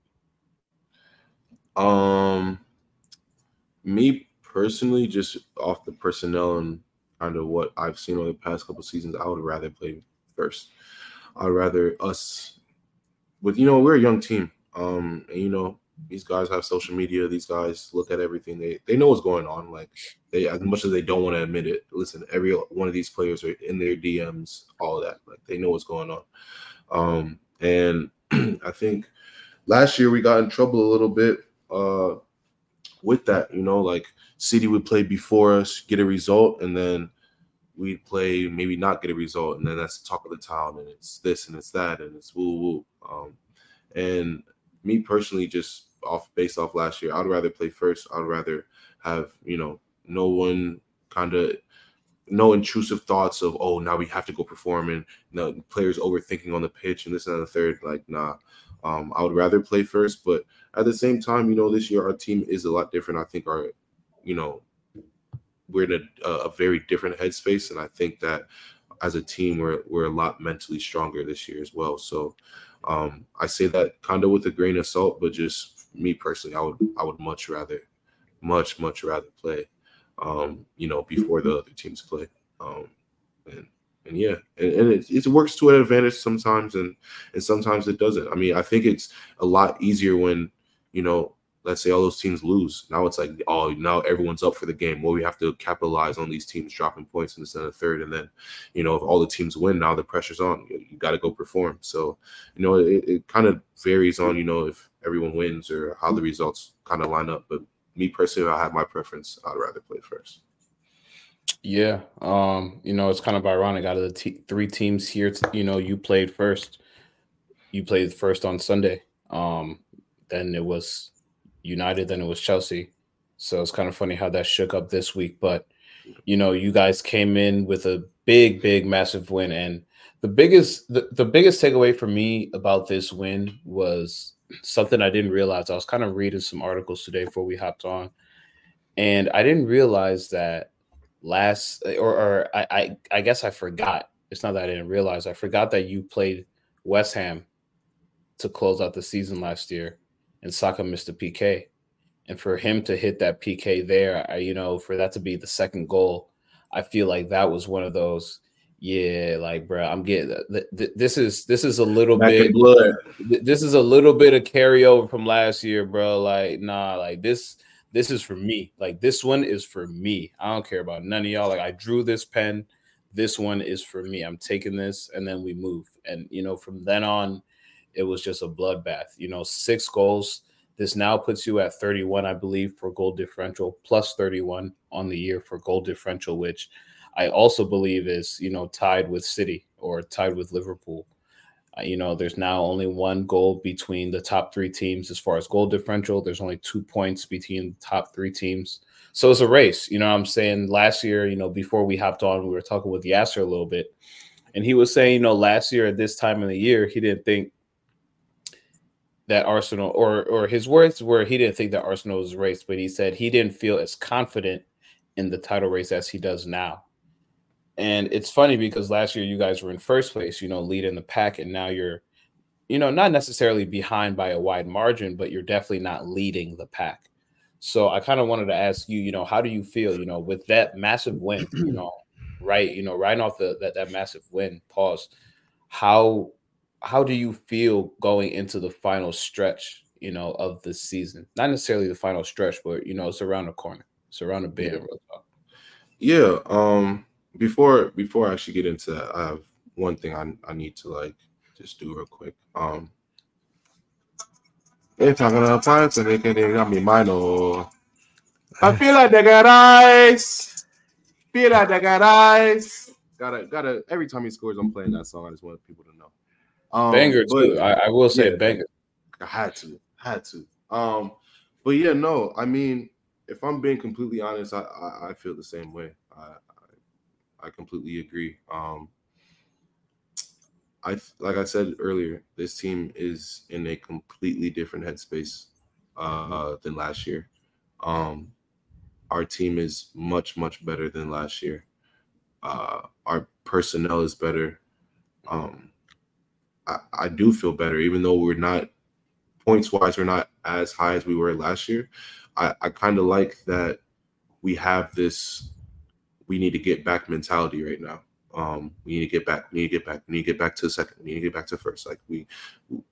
Um, me personally, just off the personnel and kind of what I've seen over the past couple seasons, I would rather play first. I'd rather us with you know we're a young team. Um, and you know these guys have social media. These guys look at everything. They they know what's going on. Like they as much as they don't want to admit it. Listen, every one of these players are in their DMs. All that. Like they know what's going on. Um, and (clears throat) I think last year we got in trouble a little bit uh with that. You know, like City would play before us, get a result, and then we'd play maybe not get a result, and then that's the talk of the town, and it's this and it's that, and it's woo woo. Um, and me personally, just off based off last year, I'd rather play first. I'd rather have you know no one kind of no intrusive thoughts of oh now we have to go perform and you know, players overthinking on the pitch and this and the third. Like nah, um, I would rather play first, but at the same time, you know this year our team is a lot different. I think our you know we're in a, a very different headspace, and I think that as a team we're we're a lot mentally stronger this year as well. So um, I say that kind of with a grain of salt, but just me personally, I would I would much rather, much much rather play, um, you know, before the other teams play, um, and and yeah, and, and it, it works to an advantage sometimes, and and sometimes it doesn't. I mean, I think it's a lot easier when you know let's say all those teams lose. Now it's like, oh, now everyone's up for the game. Well, we have to capitalize on these teams dropping points instead of third. And then, you know, if all the teams win, now the pressure's on. You, you got to go perform. So, you know, it, it kind of varies on, you know, if everyone wins or how the results kind of line up. But me personally, I have my preference. I'd rather play first. Yeah. Um, you know, it's kind of ironic out of the t- three teams here, you know, you played first. You played first on Sunday. Um, then it was United Then it was Chelsea. So it's kind of funny how that shook up this week. But you know, you guys came in with a big, big, massive win. And the biggest the, the biggest takeaway for me about this win was something I didn't realize. I was kind of reading some articles today before we hopped on. And I didn't realize that last or, or I, I I guess I forgot. It's not that I didn't realize. I forgot that you played West Ham to close out the season last year and Saka missed a PK. And for him to hit that PK there, I, you know, for that to be the second goal, I feel like that was one of those. Yeah, like bro, I'm getting th- th- this is this is a little Back bit blood. Th- this is a little bit of carryover from last year, bro. Like nah, like this this is for me. Like this one is for me. I don't care about none of y'all. Like I drew this pen. This one is for me. I'm taking this, and then we move. And you know, from then on, it was just a bloodbath. You know, six goals. This now puts you at 31, I believe, for goal differential, plus 31 on the year for goal differential, which I also believe is, you know, tied with City or tied with Liverpool. Uh, you know, there's now only one goal between the top three teams as far as goal differential. There's only two points between the top three teams. So it's a race. You know I'm saying? Last year, you know, before we hopped on, we were talking with Yasser a little bit. And he was saying, you know, last year at this time of the year, he didn't think that Arsenal, or or his words were he didn't think that Arsenal was race, but he said he didn't feel as confident in the title race as he does now. And it's funny because last year you guys were in first place, you know, leading the pack, and now you're, you know, not necessarily behind by a wide margin, but you're definitely not leading the pack. So I kind of wanted to ask you, you know, how do you feel, you know, with that massive win, (clears throat) you know, right, you know, right off the that that massive win, pause. How how do you feel going into the final stretch, you know, of the season? Not necessarily the final stretch, but you know, it's around the corner. It's around the bend. Yeah. yeah. Um. Before before I actually get into that, I have one thing I I need to like just do real quick. Um. They're talking about plants and they can they got me mine or I feel like they got eyes. Feel like they got eyes. Gotta gotta every time he scores, I'm playing that song. I just want people to know. Um, banger too. But, I, I, will say yeah, banger. I had to, had to. Um, but yeah, no. I mean, if I'm being completely honest, I I, I feel the same way. I, I, completely agree. Um, I like I said earlier, this team is in a completely different headspace uh, than last year. Um, our team is much much better than last year. uh, our personnel is better. Um, I, I do feel better, even though we're not points wise, we're not as high as we were last year. I, I kind of like that we have this we need to get back mentality right now. Um, we need to get back. We need to get back. We need to get back to the second. We need to get back to first. Like we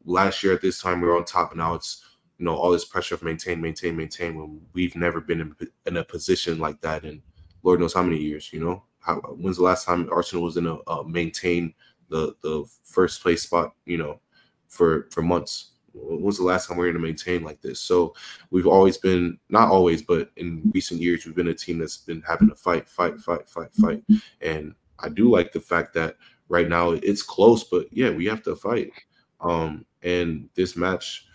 last year at this time we were on top. Now it's you know all this pressure of maintain, maintain, maintain. When we've never been in, in a position like that in Lord knows how many years. You know, how, when's the last time Arsenal was in a uh, maintain the the first place spot? You know, for for months. When was the last time we were going to maintain like this? So we've always been not always, but in recent years we've been a team that's been having to fight, fight, fight, fight, fight, and I do like the fact that right now it's close, but yeah, we have to fight. Um, and this match,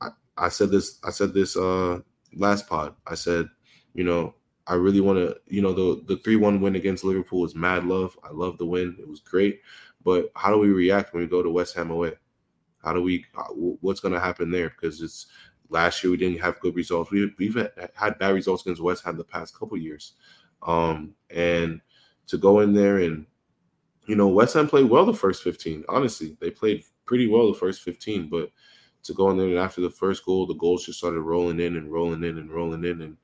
I, I said this, I said this uh last pod. I said, you know, I really want to, you know, the the three one win against Liverpool was mad love. I love the win; it was great. But how do we react when we go to West Ham away? How do we? Uh, what's going to happen there? Because it's last year we didn't have good results. We we've had bad results against West Ham the past couple years, um, and to go in there and you know West Ham played well the first 15. Honestly, they played pretty well the first 15, but to go in there and after the first goal, the goals just started rolling in and rolling in and rolling in, and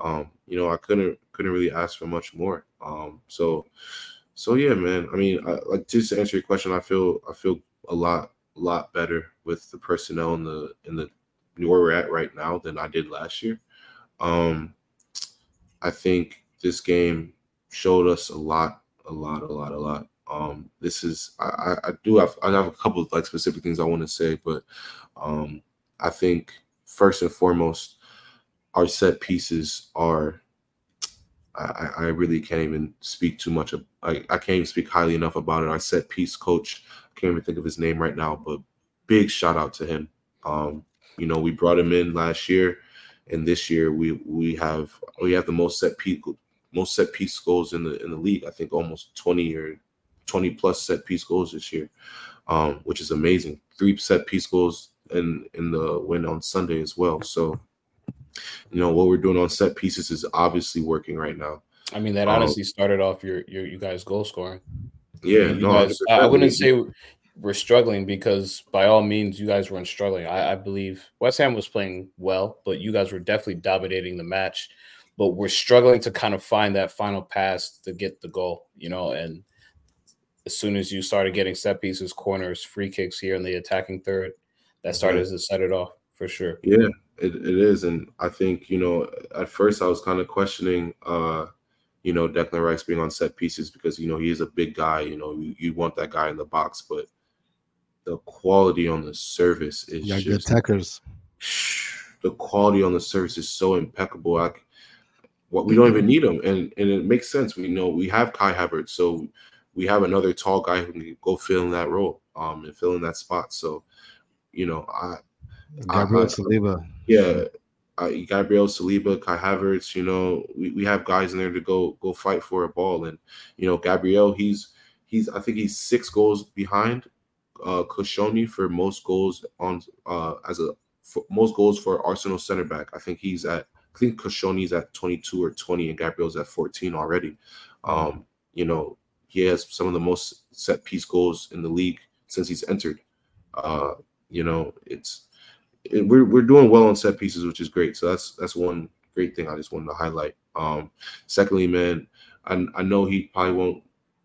um, you know I couldn't couldn't really ask for much more. Um, so so yeah, man. I mean, I, like just to answer your question, I feel I feel a lot lot better with the personnel in the in the where we're at right now than I did last year. Um, I think this game showed us a lot, a lot, a lot, a lot. Um, this is I, I do have I have a couple of like specific things I want to say, but um, I think first and foremost, our set pieces are. I, I really can't even speak too much. Of, I, I can't even speak highly enough about it. Our set piece coach, I can't even think of his name right now, but big shout out to him. Um, you know, we brought him in last year, and this year we we have we have the most set piece most set piece goals in the in the league. I think almost 20 or 20 plus set piece goals this year, um, which is amazing. Three set piece goals in in the win on Sunday as well. So, you know what we're doing on set pieces is obviously working right now. I mean, that um, honestly um, started off your your you guys goal scoring. Yeah, I no, guys, I wouldn't say we're struggling because by all means you guys weren't struggling. I, I, believe West Ham was playing well, but you guys were definitely dominating the match but we're struggling to kind of find that final pass to get the goal, you know. And as soon as you started getting set pieces, corners, free kicks here in the attacking third, that started to set it off for sure. Yeah, it, it is. And I think, you know, at first I was kind of questioning, uh, you know, Declan Rice being on set pieces because, you know, he is a big guy. You know, you, you want that guy in the box, but the quality on the service is yeah, just. (sighs) The quality on the service is so impeccable. I, what we don't even need him, and and it makes sense. We know we have Kai Havertz, so we have another tall guy who can go fill in that role, um, and fill in that spot. So, you know, I Gabriel Saliba, yeah, I, Gabriel Saliba, Kai Havertz. You know, we, we have guys in there to go go fight for a ball, and you know, Gabriel, he's he's I think he's six goals behind uh Koscielny for most goals on uh as a most goals for Arsenal center back. I think he's at I think Koscielny's at 22 or 20, and Gabriel's at 14 already. Um, you know, he has some of the most set piece goals in the league since he's entered. Uh, you know, it's it, we're we're doing well on set pieces, which is great. So that's that's one great thing I just wanted to highlight. Um, secondly, man, I, I know he probably won't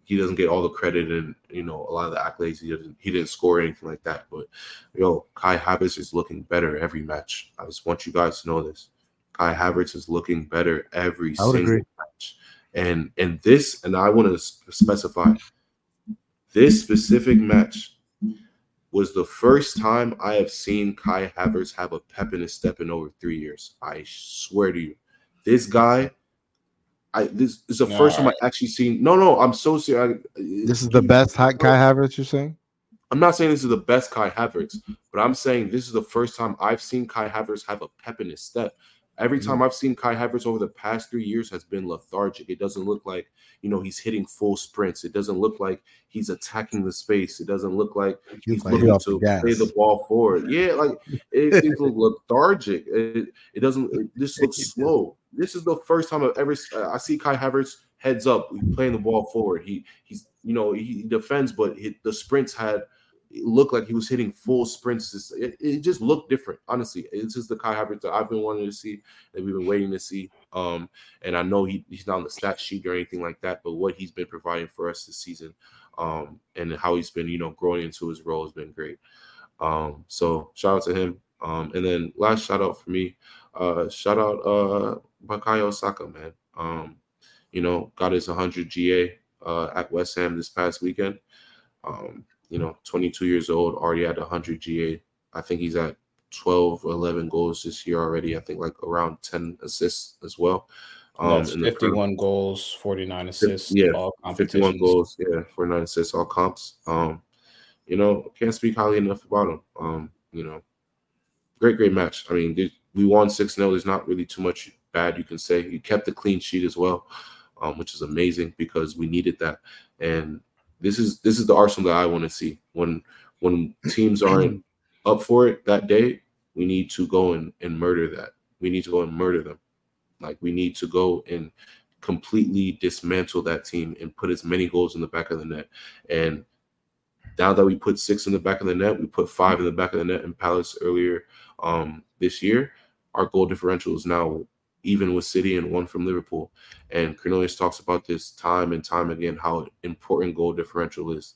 he doesn't get all the credit and you know a lot of the accolades. He didn't he didn't score anything like that. But yo, Kai Havertz is looking better every match. I just want you guys to know this. Kai Havertz is looking better every single agree. match. And and this, and I want to specify this specific match was the first time I have seen Kai Havertz have a pep in his step in over three years. I swear to you, this guy. I this is the no, first time I actually seen. No, no, I'm so serious. This is the best Kai Havertz. You're saying? I'm not saying this is the best Kai Havertz, but I'm saying this is the first time I've seen Kai Havertz have a pep in his step. Every time mm-hmm. I've seen Kai Havertz over the past three years has been lethargic. It doesn't look like you know he's hitting full sprints. It doesn't look like he's attacking the space. It doesn't look like he's like looking to the play the ball forward. Yeah, like it, it looks (laughs) lethargic. It, it doesn't. It, this looks slow. This is the first time I've ever uh, I see Kai Havertz heads up, playing the ball forward. He he's you know he defends, but he, the sprints had looked like he was hitting full sprints. It, it, just looked different. Honestly, it's just the Kai Havertz that I've been wanting to see that we've been waiting to see. Um, and I know he, he's not on the stat sheet or anything like that, but what he's been providing for us this season, um, and how he's been you know growing into his role has been great. Um, so shout out to him. Um, and then last shout out for me, uh, shout out uh Saka, man. Um, you know, got his 100 GA uh, at West Ham this past weekend. Um, you know, 22 years old, already at 100 GA. I think he's at 12 11 goals this year already. I think like around 10 assists as well. Um, That's 51 goals, 49 assists. Yeah, 51 goals. Yeah, 49 assists, all comps. Um, you know, can't speak highly enough about him. Um, you know, great, great match. I mean, we won 6 0. There's not really too much bad you can say. You kept the clean sheet as well, um, which is amazing because we needed that. And this is this is the Arsenal that I want to see. When when teams aren't up for it that day, we need to go and, and murder that. We need to go and murder them. Like we need to go and completely dismantle that team and put as many goals in the back of the net. And now that we put six in the back of the net, we put five in the back of the net in Palace earlier um, this year. Our goal differential is now even with City and one from Liverpool. And Cornelius talks about this time and time again how important goal differential is,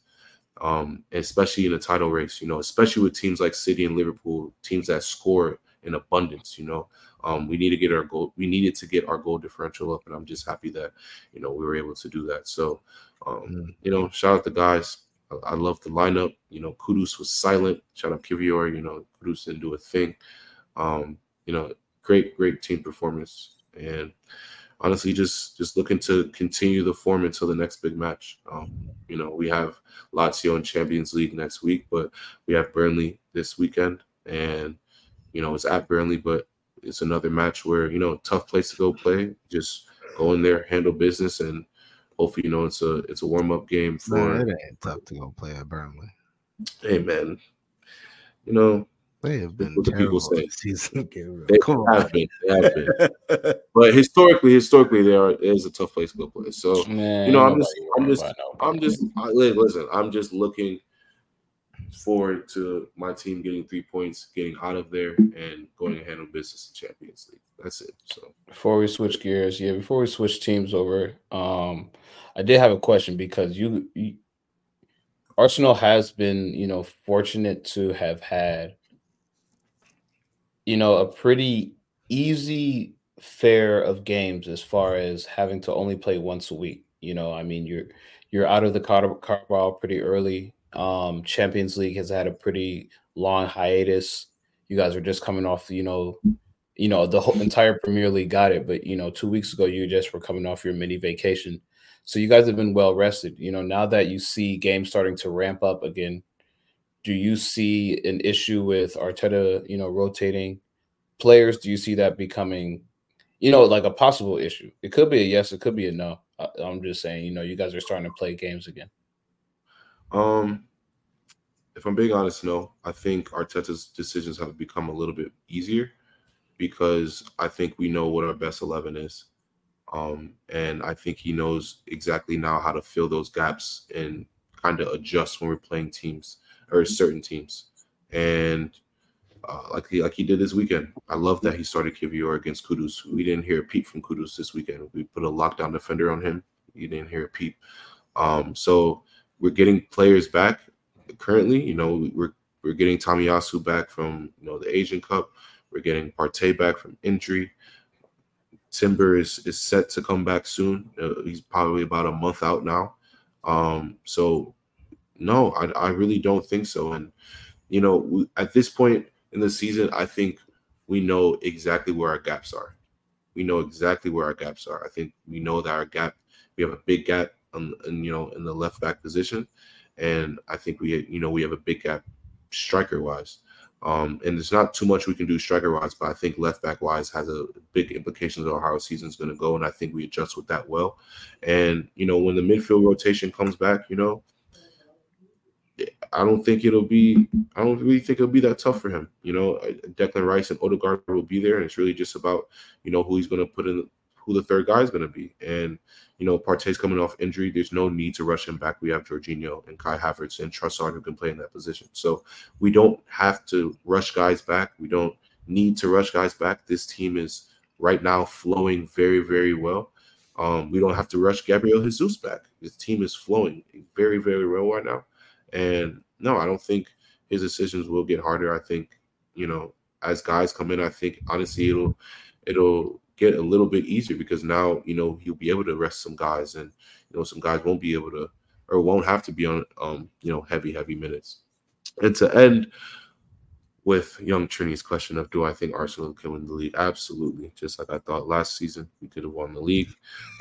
um, especially in a title race. You know, especially with teams like City and Liverpool, teams that score in abundance. You know, um, we need to get our goal. We needed to get our goal differential up, and I'm just happy that you know we were able to do that. So, um, mm. you know, shout out the guys. I, love the lineup. You know, Kudus was silent. Shout out Kiwior. You know, Kudus didn't do a thing. Um, you know, great, great team performance. And honestly, just just looking to continue the form until the next big match. Um, you know, we have Lazio in Champions League next week, but we have Burnley this weekend, and you know it's at Burnley, but it's another match where you know tough place to go play. Just go in there, handle business, and hopefully, you know, it's a it's a warm up game for. It ain't tough to go play at Burnley. Hey man, you know they have been what the people say. Season. (laughs) They have been. They have been. (laughs) but historically, historically, there are, is a tough place to go play. So Man, you know, I'm just, I'm just, I'm just, I, listen. I'm just looking forward to my team getting three points, getting out of there, and going ahead on business in Champions League. That's it. So before we switch gears, yeah, before we switch teams over, um, I did have a question because you, you Arsenal has been, you know, fortunate to have had you know, a pretty easy fare of games as far as having to only play once a week. You know, I mean, you're you're out of the car- Carabao pretty early. Um, Champions League has had a pretty long hiatus. You guys are just coming off, you know, you know, the whole entire Premier League got it, but you know, two weeks ago you just were coming off your mini vacation. So you guys have been well rested. You know, now that you see games starting to ramp up again, do you see an issue with Arteta, you know, rotating players? Do you see that becoming, you know, like a possible issue? It could be a yes, it could be a no. I, I'm just saying, you know, you guys are starting to play games again. Um, if I'm being honest, no. I think Arteta's decisions have become a little bit easier because I think we know what our best eleven is. Um, and I think he knows exactly now how to fill those gaps and kind of adjust when we're playing teams or certain teams. And uh, like he like he did this weekend, I love that he started Kiwior against Kudus. We didn't hear a peep from Kudus this weekend. We put a lockdown defender on him. You didn't hear a peep. Um, so we're getting players back currently. You know, we're we're getting Tomiyasu back from you know the Asian Cup. We're getting Partey back from injury. Timber is is set to come back soon. Uh, he's probably about a month out now. Um, so no, I, I really don't think so. And you know, at this point in the season, I think we know exactly where our gaps are. We know exactly where our gaps are. I think we know that our gap, we have a big gap, on, in, you know, in the left back position, and I think we, you know, we have a big gap striker wise. Um, and there's not too much we can do striker wise, but I think left back wise has a big implications on how our season's going to go, and I think we adjust with that well. And you know, when the midfield rotation comes back, you know, I don't think it'll be. I don't really think it'll be that tough for him. You know, Declan Rice and Odegaard will be there, and it's really just about you know who he's going to put in who the third guy is going to be. And you know, Partey's coming off injury. There's no need to rush him back. We have Jorginho and Kai Havertz and Trossard who can play in that position. So we don't have to rush guys back. We don't need to rush guys back. This team is right now flowing very, very well. Um, we don't have to rush Gabriel Jesus back. His team is flowing very, very well right now. And no, I don't think his decisions will get harder. I think, you know, as guys come in, I think honestly it'll it'll get a little bit easier because now you know he'll be able to rest some guys, and you know some guys won't be able to or won't have to be on um you know heavy heavy minutes. And to end with young Trini's question of do I think Arsenal can win the league? Absolutely. Just like I thought last season we could have won the league.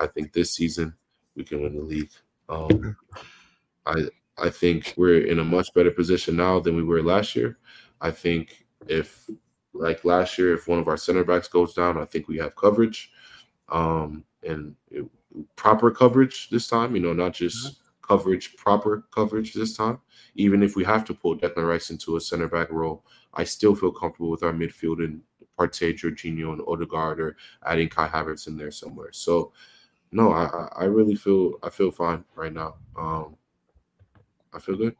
I think this season we can win the league. Um, I I think we're in a much better position now than we were last year. I think if like last year, if one of our center backs goes down, I think we have coverage, um, and it, proper coverage this time. You know, not just mm-hmm. coverage, proper coverage this time. Even if we have to pull Declan Rice into a center back role, I still feel comfortable with our midfield and Partey, Jorginho, and Odegaard, or adding Kai Havertz in there somewhere. So, no, I I really feel I feel fine right now. Um, I feel good.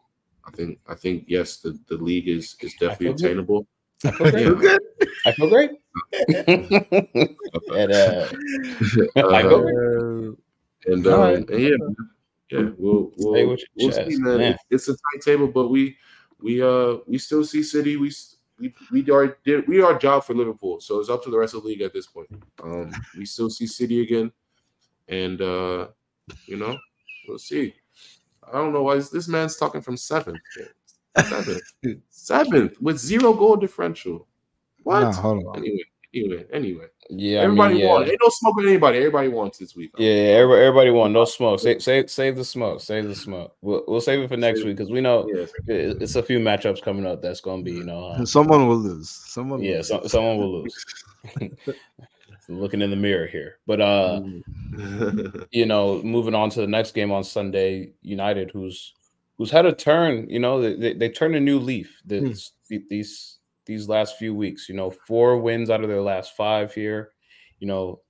I think I think yes, the, the league is is definitely attainable. I feel great. (laughs) I feel great. and, uh, I go and, um, right. and yeah, yeah, we'll we'll, we'll see, man. Yeah. It's a tight table, but we we uh we still see City. We we we are did we are job for Liverpool, so it's up to the rest of the league at this point. Um, we still see City again, and uh, you know, we'll see. I don't know why this man's talking from seventh. (laughs) Seventh. Seventh with zero goal differential. What? No, hold on. Anyway, anyway, anyway. Yeah, everybody I mean, yeah. wants. Ain't no smoke with anybody. Everybody wants this week. Yeah, everybody, everybody wants. No smoke. Save, save, save the smoke. Save the smoke. We'll, we'll save it for next week because we know yeah. it's a few matchups coming up that's going to be, you know, (laughs) uh, someone will lose. Someone, yeah, so, someone will lose. (laughs) Looking in the mirror here, but uh, mm. you know, moving on to the next game on Sunday, United, who's who's had a turn. You know, they, they, turned a new leaf hmm. this, mm. these these last few weeks. You know, four wins out of their last five here. You know,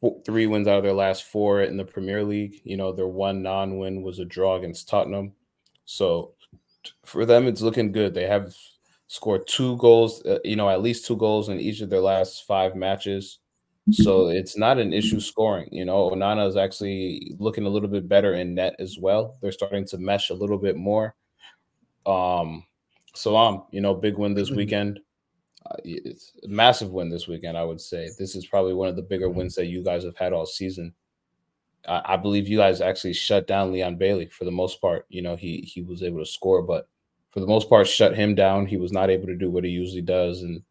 four, three wins out of their last four in the Premier League. You know, their one non-win was a draw against Tottenham. So for them, it's looking good. They have scored two goals. Uh, you know, at least two goals in each of their last five matches. So it's not an issue scoring. You know, Onana is actually looking a little bit better in net as well. They're starting to mesh a little bit more. Um, Salam, you know, big win this mm-hmm. weekend. Uh, it's a massive win this weekend, I would say. This is probably one of the bigger wins that you guys have had all season. I, I believe you guys actually shut down Leon Bailey for the most part. You know, he he was able to score, but for the most part, shut him down. He was not able to do what he usually does, and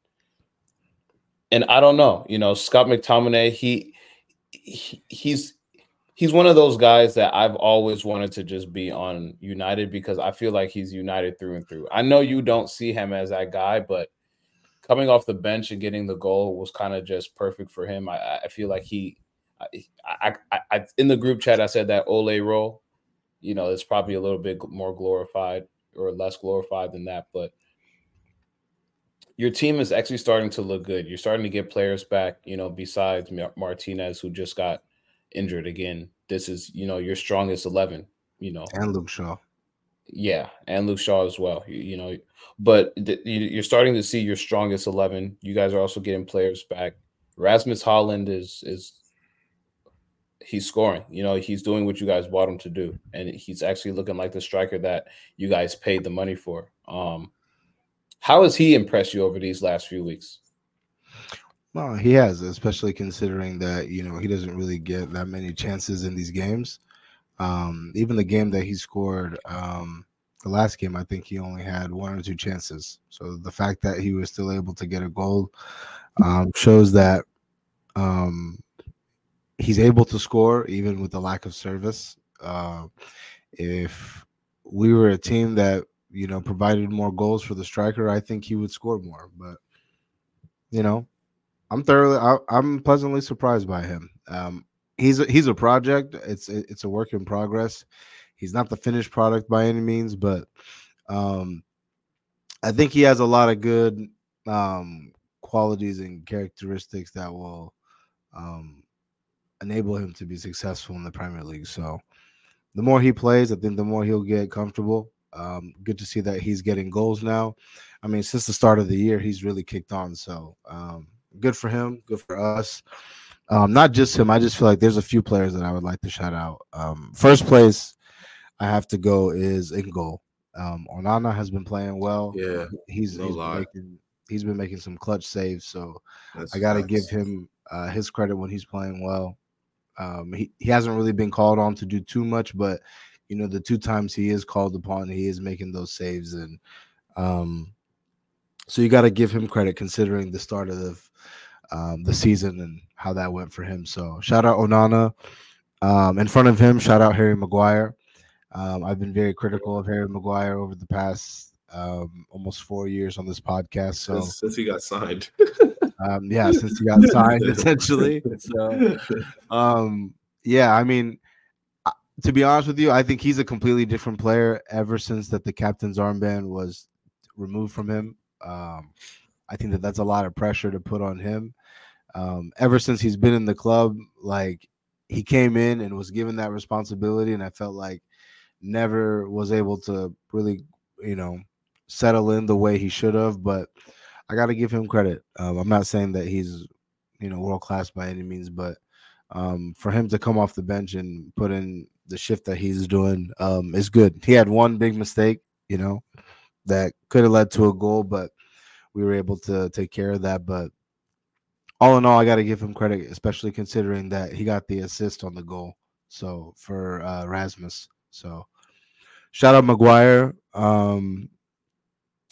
and I don't know, you know, Scott McTominay, he, he he's he's one of those guys that I've always wanted to just be on United because I feel like he's United through and through. I know you don't see him as that guy, but coming off the bench and getting the goal was kind of just perfect for him. I, I feel like he, I, I, I, in the group chat, I said that Ole role, you know, it's probably a little bit more glorified or less glorified than that, but your team is actually starting to look good. You're starting to get players back, you know, besides Martinez, who just got injured again. This is, you know, your strongest 11, you know. And Luke Shaw. Yeah, and Luke Shaw as well. You, you know, but th- you're starting to see your strongest 11. You guys are also getting players back. Rasmus Højlund is is he's scoring. You know, he's doing what you guys bought him to do, and he's actually looking like the striker that you guys paid the money for. Um, how has he impressed you over these last few weeks? Well, he has, especially considering that you know he doesn't really get that many chances in these games. Um, even the game that he scored, um, the last game, I think he only had one or two chances. So the fact that he was still able to get a goal um, shows that um, he's able to score even with the lack of service. Uh, if we were a team that you know, provided more goals for the striker, I think he would score more. But you know, I'm thoroughly, I, am pleasantly surprised by him. Um, he's a, he's a project. It's it's a work in progress. He's not the finished product by any means, but um, I think he has a lot of good um, qualities and characteristics that will um, enable him to be successful in the Premier League. So the more he plays, I think the more he'll get comfortable. Um, good to see that he's getting goals now. I mean, since the start of the year, he's really kicked on. So um, good for him. Good for us. Um, not just him. I just feel like there's a few players that I would like to shout out. Um, first place I have to go is in goal. Um, Onana has been playing well. Yeah, he's no he's been making he's been making some clutch saves. So That's I got to give him uh, his credit when he's playing well. Um, he, he hasn't really been called on to do too much, but you know the two times he is called upon, he is making those saves, and um, so you got to give him credit considering the start of the um, the season and how that went for him. So shout out Onana. Um, in front of him, shout out Harry Maguire. Um, I've been very critical of Harry Maguire over the past um, almost four years on this podcast. So since, since he got signed. (laughs) um, yeah, since he got signed, (laughs) essentially. So, um, yeah, I mean, to be honest with you, I think he's a completely different player ever since that the captain's armband was removed from him. Um, I think that that's a lot of pressure to put on him. Um, ever since he's been in the club, like he came in and was given that responsibility, and I felt like never was able to really, you know, settle in the way he should have. But I got to give him credit. Um, I'm not saying that he's, you know, world class by any means, but um, for him to come off the bench and put in the shift that he's doing um, is good. He had one big mistake, you know, that could have led to a goal, but we were able to take care of that. But all in all, I got to give him credit, especially considering that he got the assist on the goal. So for uh, Rasmus, so shout out Maguire. Um,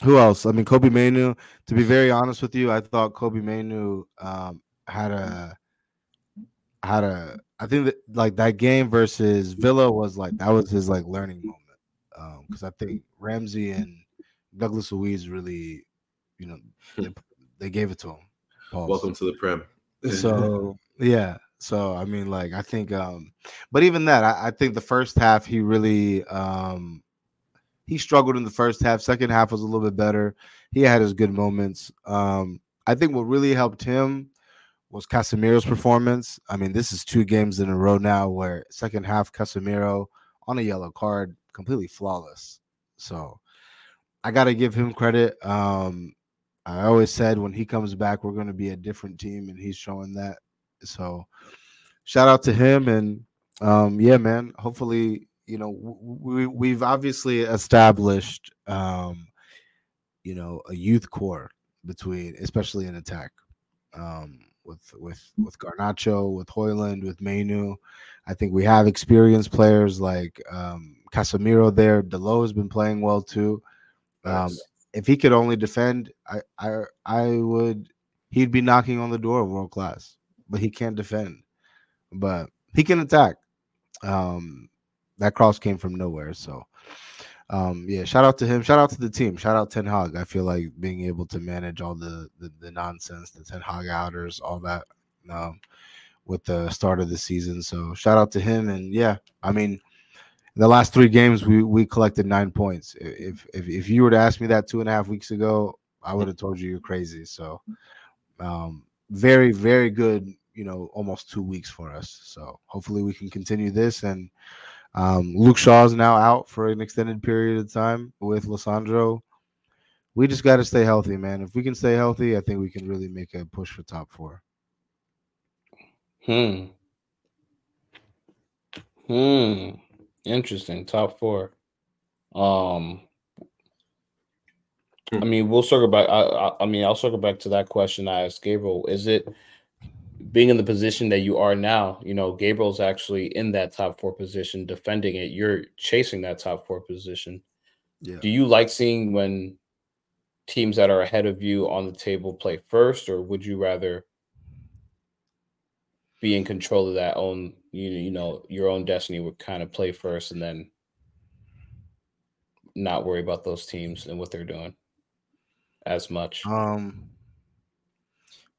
who else? I mean, Kobbie Mainoo. To be very honest with you, I thought Kobbie Mainoo um, had a had I think that like that game versus Villa was like that was his like learning moment Um because I think Ramsey and Douglas Luiz really, you know, they, they gave it to him. Pause. Welcome to the Prem. (laughs) So yeah. So I mean, like I think, um, but even that, I, I think the first half he really um he struggled in the first half. Second half was a little bit better. He had his good moments. Um, I think what really helped him was Casemiro's performance. I mean, this is two games in a row now where second half Casemiro on a yellow card, completely flawless. So I got to give him credit. Um, I always said when he comes back, we're going to be a different team, and he's showing that. So shout out to him, and um, yeah, man. Hopefully, you know, we we've obviously established, um, you know, a youth core between, especially in attack, um, with with with Garnacho, with Højlund, with Mainoo. I think we have experienced players like um, Casemiro there. Dalot has been playing well too. Um, Nice. if he could only defend, I I I would he'd be knocking on the door of world class, but he can't defend. But he can attack. Um that cross came from nowhere. So um yeah, shout out to him. Shout out to the team. Shout out Ten Hag. I feel like being able to manage all the the, the nonsense, the Ten Hag outers, all that um with the start of the season. So shout out to him and yeah, I mean the last three games we we collected nine points. If if if you were to ask me that two and a half weeks ago, I would have told you you're crazy. So um very, very good, you know, almost two weeks for us. So hopefully we can continue this and um, Luke Shaw is now out for an extended period of time with Lisandro. We just got to stay healthy, man. If we can stay healthy, I think we can really make a push for top four. Hmm. Hmm. Interesting. Top four. Um. I mean, we'll circle back. I, I, I mean, I'll circle back to that question I asked Gabriel. Is it being in the position that you are now? You know, Gabriel's actually in that top four position, defending it. You're chasing that top four position. Yeah. Do you like seeing when teams that are ahead of you on the table play first, or would you rather be in control of that own you you know your own destiny would kind of play first and then not worry about those teams and what they're doing as much. Um,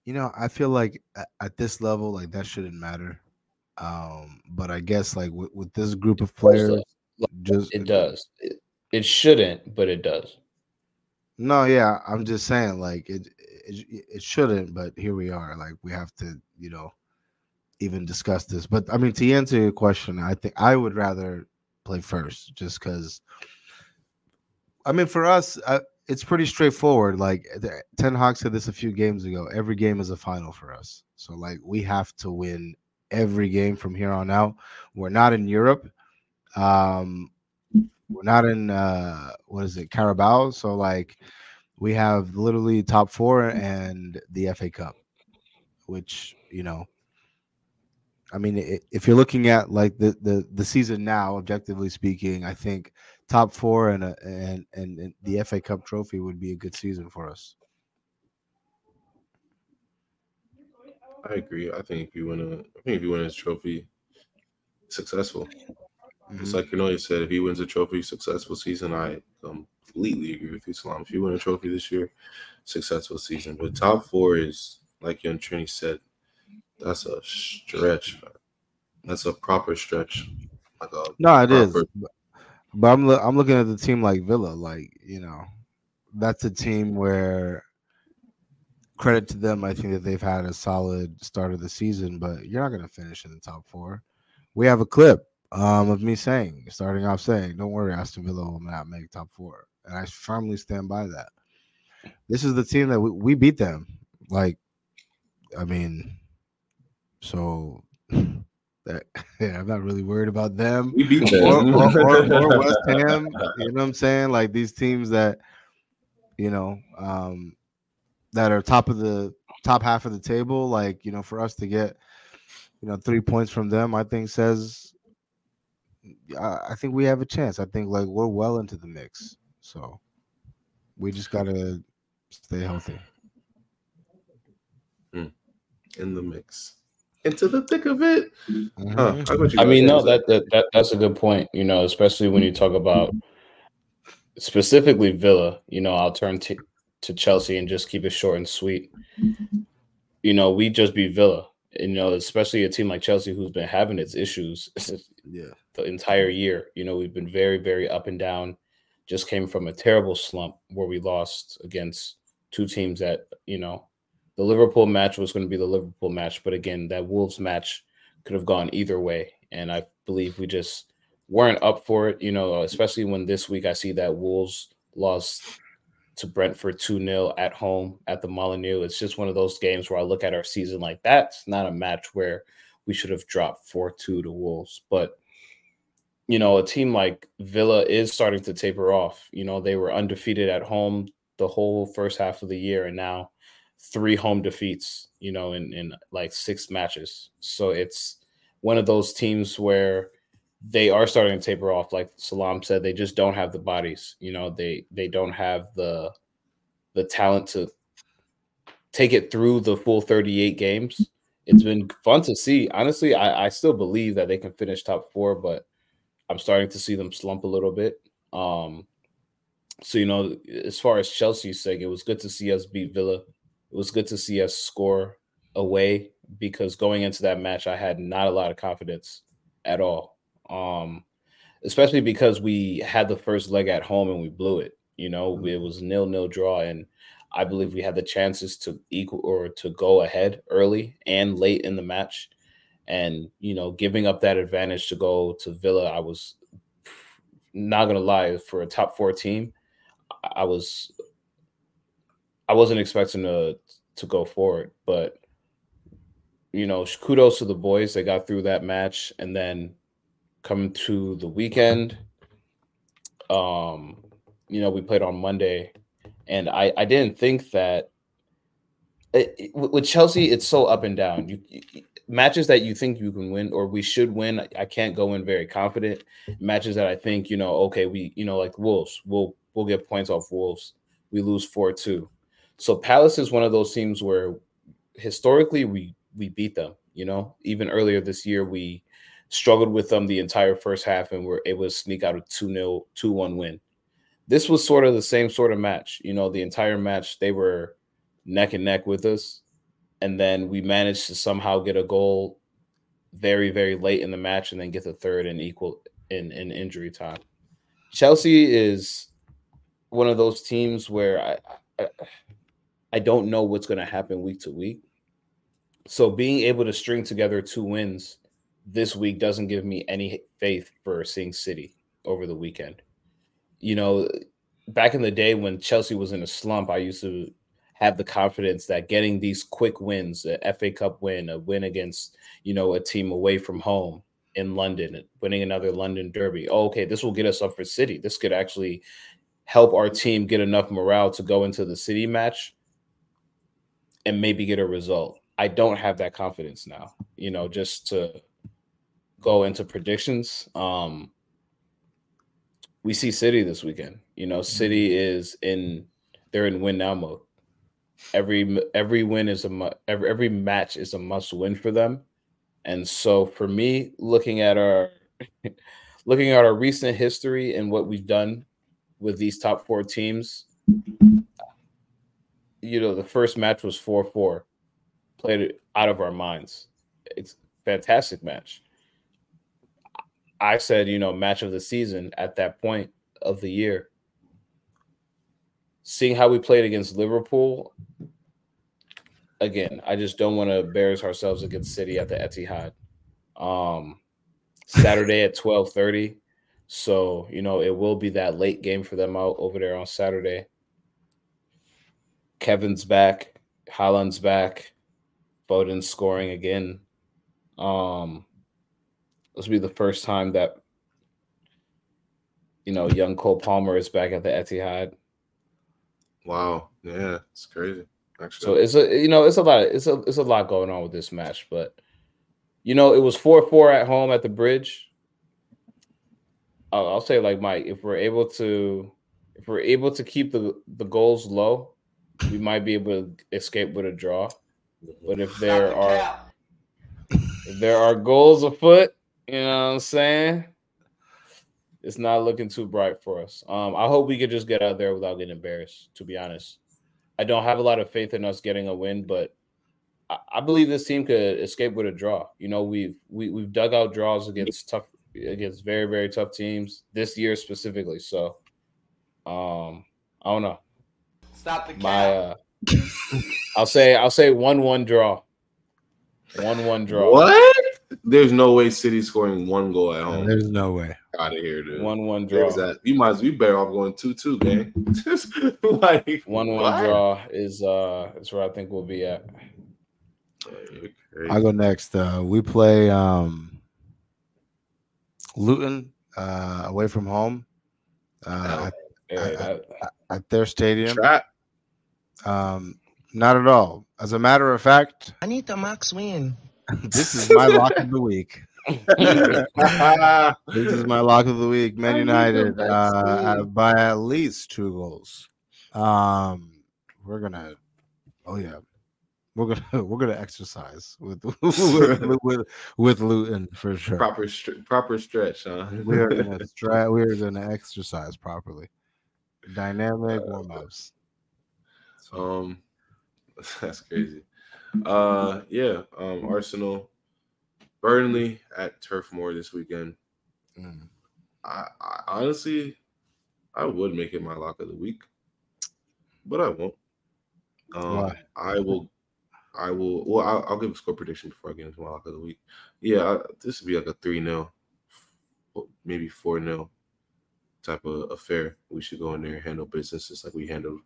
you know, I feel like at, at this level, like that shouldn't matter. Um, but I guess like with, with this group of players, just It does. It, it shouldn't, but it does. No, yeah, I'm just saying like it, it it shouldn't, but here we are. Like we have to, you know, even discuss this. But I mean, to answer your question, I think I would rather play first, just because. I mean, for us, uh, it's pretty straightforward. Like Ten Hag said this a few games ago. Every game is a final for us. So like we have to win every game from here on out. We're not in Europe. Um, we're not in uh, what is it, Carabao? So like we have literally top four and the FA Cup, which you know I mean, if you're looking at like the the the season now, objectively speaking, I think top four and a, and, and and the FA Cup trophy would be a good season for us. I agree. I think if you win a, I think if you win this trophy, successful. Mm-hmm. It's like you know you said, if he wins a trophy, successful season. I completely agree with you, Salam. If you win a trophy this year, successful season. But top four is like Young Trini said, that's a stretch. That's a proper stretch. Like no, it proper... is. But I'm lo- I'm looking at the team like Villa, like you know, that's a team where credit to them. I think that they've had a solid start of the season, but you're not going to finish in the top four. We have a clip um, of me saying, starting off saying, "Don't worry, Aston Villa will not make top four. and I firmly stand by that. This is the team that we, we beat them. Like, I mean, so that (laughs) yeah, I'm not really worried about them. We beat them. Or, or, or, or, West (laughs) Ham. You know what I'm saying? Like these teams that you know um, that are top of the top half of the table. Like you know, for us to get you know three points from them, I think says I, I think we have a chance. I think like we're well into the mix. So we just gotta stay healthy. Hmm. In the mix into the thick of it. Mm-hmm. I mean, no, that, that that that's a good point. You know, especially when you talk about specifically Villa. You know, I'll turn to to Chelsea and just keep it short and sweet. You know, we just beat Villa. And, you know, especially a team like Chelsea who's been having its issues (laughs) yeah. the entire year. You know, we've been very, very up and down. Just came from a terrible slump where we lost against two teams that, you know, the Liverpool match was going to be the Liverpool match, but again, that Wolves match could have gone either way, and I believe we just weren't up for it. You know, especially when this week I see that Wolves lost to Brentford 2 0 at home at the Molineux. It's just one of those games where I look at our season like that's not a match where we should have dropped 4 2 to Wolves. But, you know, a team like Villa is starting to taper off. You know, they were undefeated at home the whole first half of the year, and now three home defeats, you know, in, in like six matches. So it's one of those teams where they are starting to taper off. Like Salam said, they just don't have the bodies. You know, they they don't have the the talent to take it through the full 38 games. It's been fun to see. Honestly, I, I still believe that they can finish top four, but I'm starting to see them slump a little bit. Um, so you know, as far as Chelsea's sake, it was good to see us beat Villa it was good to see us score away because going into that match, I had not a lot of confidence at all. Um, especially because we had the first leg at home and we blew it. You know, mm-hmm. it was nil nil draw, and I believe we had the chances to equal or to go ahead early and late in the match. And you know, giving up that advantage to go to Villa, I was not gonna lie for a top four team. I was I wasn't expecting to to go forward, but you know, kudos to the boys. They got through that match, and then coming to the weekend, um, you know, we played on Monday, and I I didn't think that it, it, with Chelsea, it's so up and down. You, you, matches that you think you can win or we should win. I can't go in very confident. Matches that I think you know, okay, we you know like Wolves, we'll we'll get points off Wolves. We lose four two. So Palace is one of those teams where historically we we beat them. You know, even earlier this year we struggled with them the entire first half and were able to sneak out a 2-0, 2-1 win. This was sort of the same sort of match. You know, the entire match they were neck and neck with us. And then we managed to somehow get a goal very, very late in the match and then get the third and equal in, in injury time. Chelsea is one of those teams where I, I I don't know what's going to happen week to week. So being able to string together two wins this week doesn't give me any faith for seeing City over the weekend. You know, back in the day when Chelsea was in a slump, I used to have the confidence that getting these quick wins, a FA Cup win, a win against, you know, a team away from home in London, winning another London derby. Oh, okay, this will get us up for City. This could actually help our team get enough morale to go into the City match and maybe get a result. I don't have that confidence now, you know, just to go into predictions. Um, we see City this weekend. You know, City is in they're in win now mode. Every every win is a every every match is a must win for them. And so for me, looking at our (laughs) looking at our recent history and what we've done with these top four teams, you know, the first match was 4-4. Played it out of our minds. It's fantastic match. I said, you know, match of the season at that point of the year. Seeing how we played against Liverpool, again, I just don't want to embarrass ourselves against City at the Etihad. Um, Saturday at twelve thirty, so you know it will be that late game for them out over there on Saturday. Kevin's back, Haaland's back, Foden's scoring again. Um, this will be the first time that you know young Cole Palmer is back at the Etihad. Wow, yeah, it's crazy. Actually. So it's a you know it's a lot it's a it's a lot going on with this match, but you know it was four four at home at the bridge. I'll, I'll say like Mike, if we're able to if we're able to keep the the goals low, we might be able to escape with a draw. But if there are if there are goals afoot, you know what I'm saying? It's not looking too bright for us. Um, I hope we could just get out there without getting embarrassed, to be honest. I don't have a lot of faith in us getting a win, but I, I believe this team could escape with a draw. You know, we've we, have we have dug out draws against tough against very very tough teams this year specifically. So, um, I don't know. Stop the My, uh, I'll say I'll say one one draw. One one draw. What? There's no way City scoring one goal at home. There's no way. Out of here, dude. One one draw. That. You might as well better off going two two, gang. (laughs) like one one what? draw is uh is where I think we'll be at. I go next. Uh, we play um Luton uh, away from home uh, at, at, at, their stadium. Trap. Um, not at all. As a matter of fact, I need the max win. (laughs) this is my lock of the week. (laughs) this is my lock of the week. Man United uh, by at least two goals. Um, we're gonna. Oh yeah, we're gonna (laughs) we're gonna exercise with with, with, with Luton for sure. Proper proper stretch, huh? we are gonna stretch. We are gonna exercise properly. Dynamic warm ups. Um, (laughs) that's crazy. Uh, yeah. Um, Arsenal, Burnley at Turf Moor this weekend. Mm. I, I, honestly, I would make it my lock of the week, but I won't. Um, Why? I will. I will. Well, I'll, I'll, give a score prediction before I get into my lock of the week. Yeah, I, this would be like a three 0 maybe four 0 type of affair. We should go in there and handle business just like we handled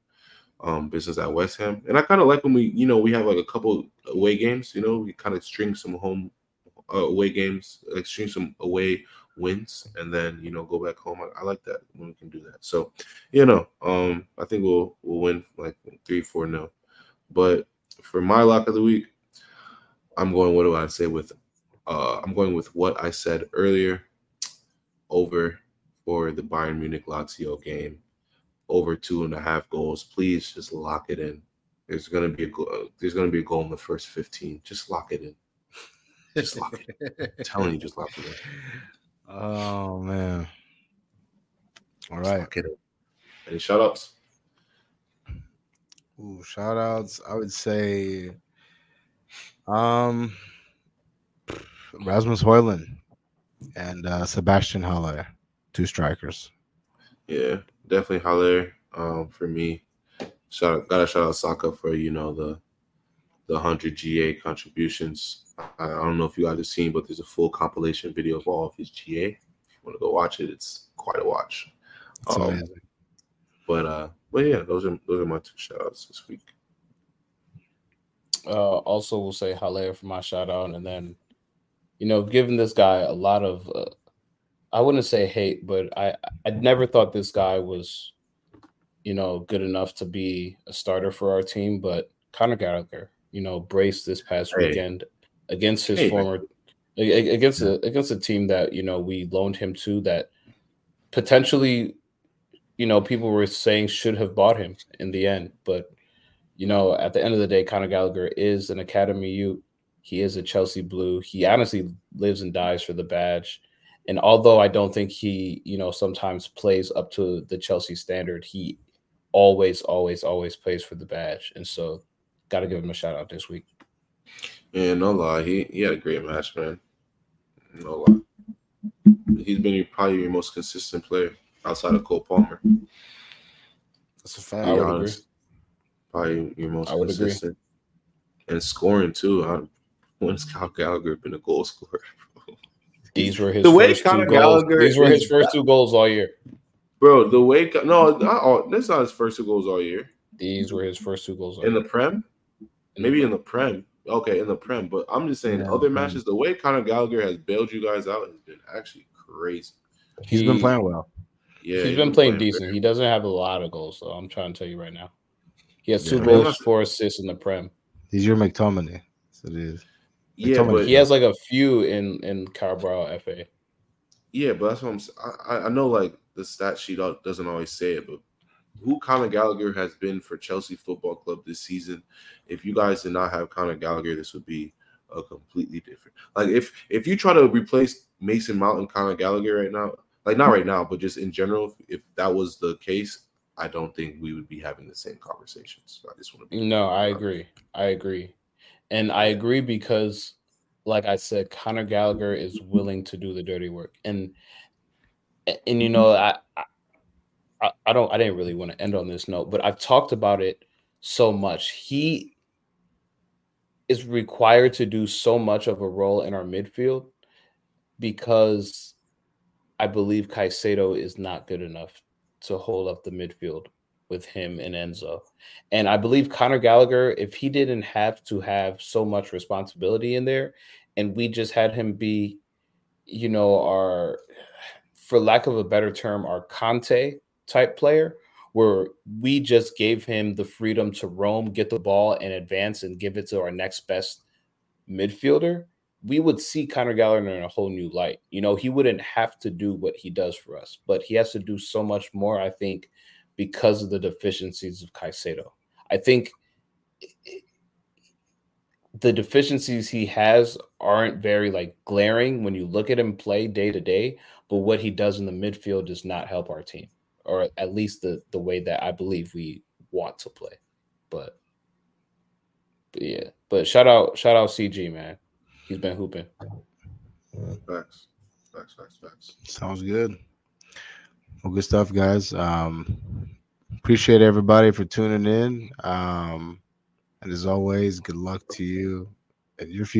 um, business at West Ham. And I kind of like when we, you know, we have like a couple away games. You know, we kind of string some home uh, away games, like string some away wins, and then you know go back home. I, I, like that when we can do that. So, you know, um, I think we'll we'll win like three, four, no. But for my lock of the week, I'm going. What do I say with? Uh, I'm going with what I said earlier. Over for the Bayern Munich Lazio game over two and a half goals. Please just lock it in. There's gonna be a goal. Uh, there's gonna be a goal in the first 15. Just lock it in. Just lock it. I'm telling you, just lock it in. (laughs) Oh man. All just right. Any shout outs? Ooh, shout outs. I would say um Rasmus Højlund and uh, Sebastian Haller, two strikers. Yeah, definitely Haller um, for me. Shout out, gotta shout out Saka for you know the the hundred GA contributions. I, I don't know if you guys have seen, but there's a full compilation video of all of his GA. If you want to go watch it, it's quite a watch. It's Um, amazing. but uh, but yeah, those are those are my two shout outs this week. Uh, also, we'll say Haller for my shout out, and then, you know, giving this guy a lot of, uh, I wouldn't say hate, but I I never thought this guy was, you know, good enough to be a starter for our team. But Conor Gallagher, you know, braced this past Hey. weekend against his Hey. former, a- against a against a team that you know we loaned him to that potentially, you know, people were saying should have bought him in the end, but you know, at the end of the day, Conor Gallagher is an Academy youth. He is a Chelsea Blue. He honestly lives and dies for the badge. And although I don't think he, you know, sometimes plays up to the Chelsea standard, he always, always, always plays for the badge. And so, got to give him a shout out this week. And no lie, he, he had a great match, man. No lie. He's been your, probably your most consistent player outside of Cole Palmer. That's a fact. be would agree. honest. Probably your most I would agree. consistent. And scoring too. I, when's Kyle Gallagher been a goal scorer? These were his The way first two Conor goals. Gallagher These were his is- first two goals all year. Bro, the way no, not all, that's not his first two goals all year. These were his first two goals all In year. the Prem? Maybe in the Prem. Okay, in the Prem. But I'm just saying, Yeah, other Prem. matches, the way Conor Gallagher has bailed you guys out has been actually crazy. He's been playing well. Yeah, he's been playing very- decent. He doesn't have a lot of goals, so I'm trying to tell you right now. He has two Yeah. goals, four assists in the Prem. He's your McTominay. That's what it is. Yeah, but He has like a few in in Carabao FA. Yeah, but that's what I'm. s- I, I- I know like the stat sheet doesn't always say it, but who Conor Gallagher has been for Chelsea Football Club this season. If you guys did not have Conor Gallagher, this would be a completely different. Like if if you try to replace Mason Mount and Conor Gallagher right now, like not right now, but just in general, if, if that was the case, I don't think we would be having the same conversations. I just want to be. No, I agree. I agree. And I agree because like I said, Conor Gallagher is willing to do the dirty work. And and you know, I I, I don't I didn't really want to end on this note, but I've talked about it so much. He is required to do so much of a role in our midfield because I believe Caicedo is not good enough to hold up the midfield with him and Enzo. And I believe Conor Gallagher, if he didn't have to have so much responsibility in there, and we just had him be, you know, our, for lack of a better term, our Kanté type player, where we just gave him the freedom to roam, get the ball, and advance and give it to our next best midfielder, we would see Conor Gallagher in a whole new light. You know, he wouldn't have to do what he does for us, but he has to do so much more, I think, because of the deficiencies of Caicedo. I think the deficiencies he has aren't very like glaring when you look at him play day to day, but what he does in the midfield does not help our team, or at least the the way that I believe we want to play. But, but yeah, but shout out shout out CG man, he's been hooping. Facts, facts, facts, facts. Sounds good. Well, good stuff, guys. Um, appreciate everybody for tuning in. Um, and as always, good luck to you and your future.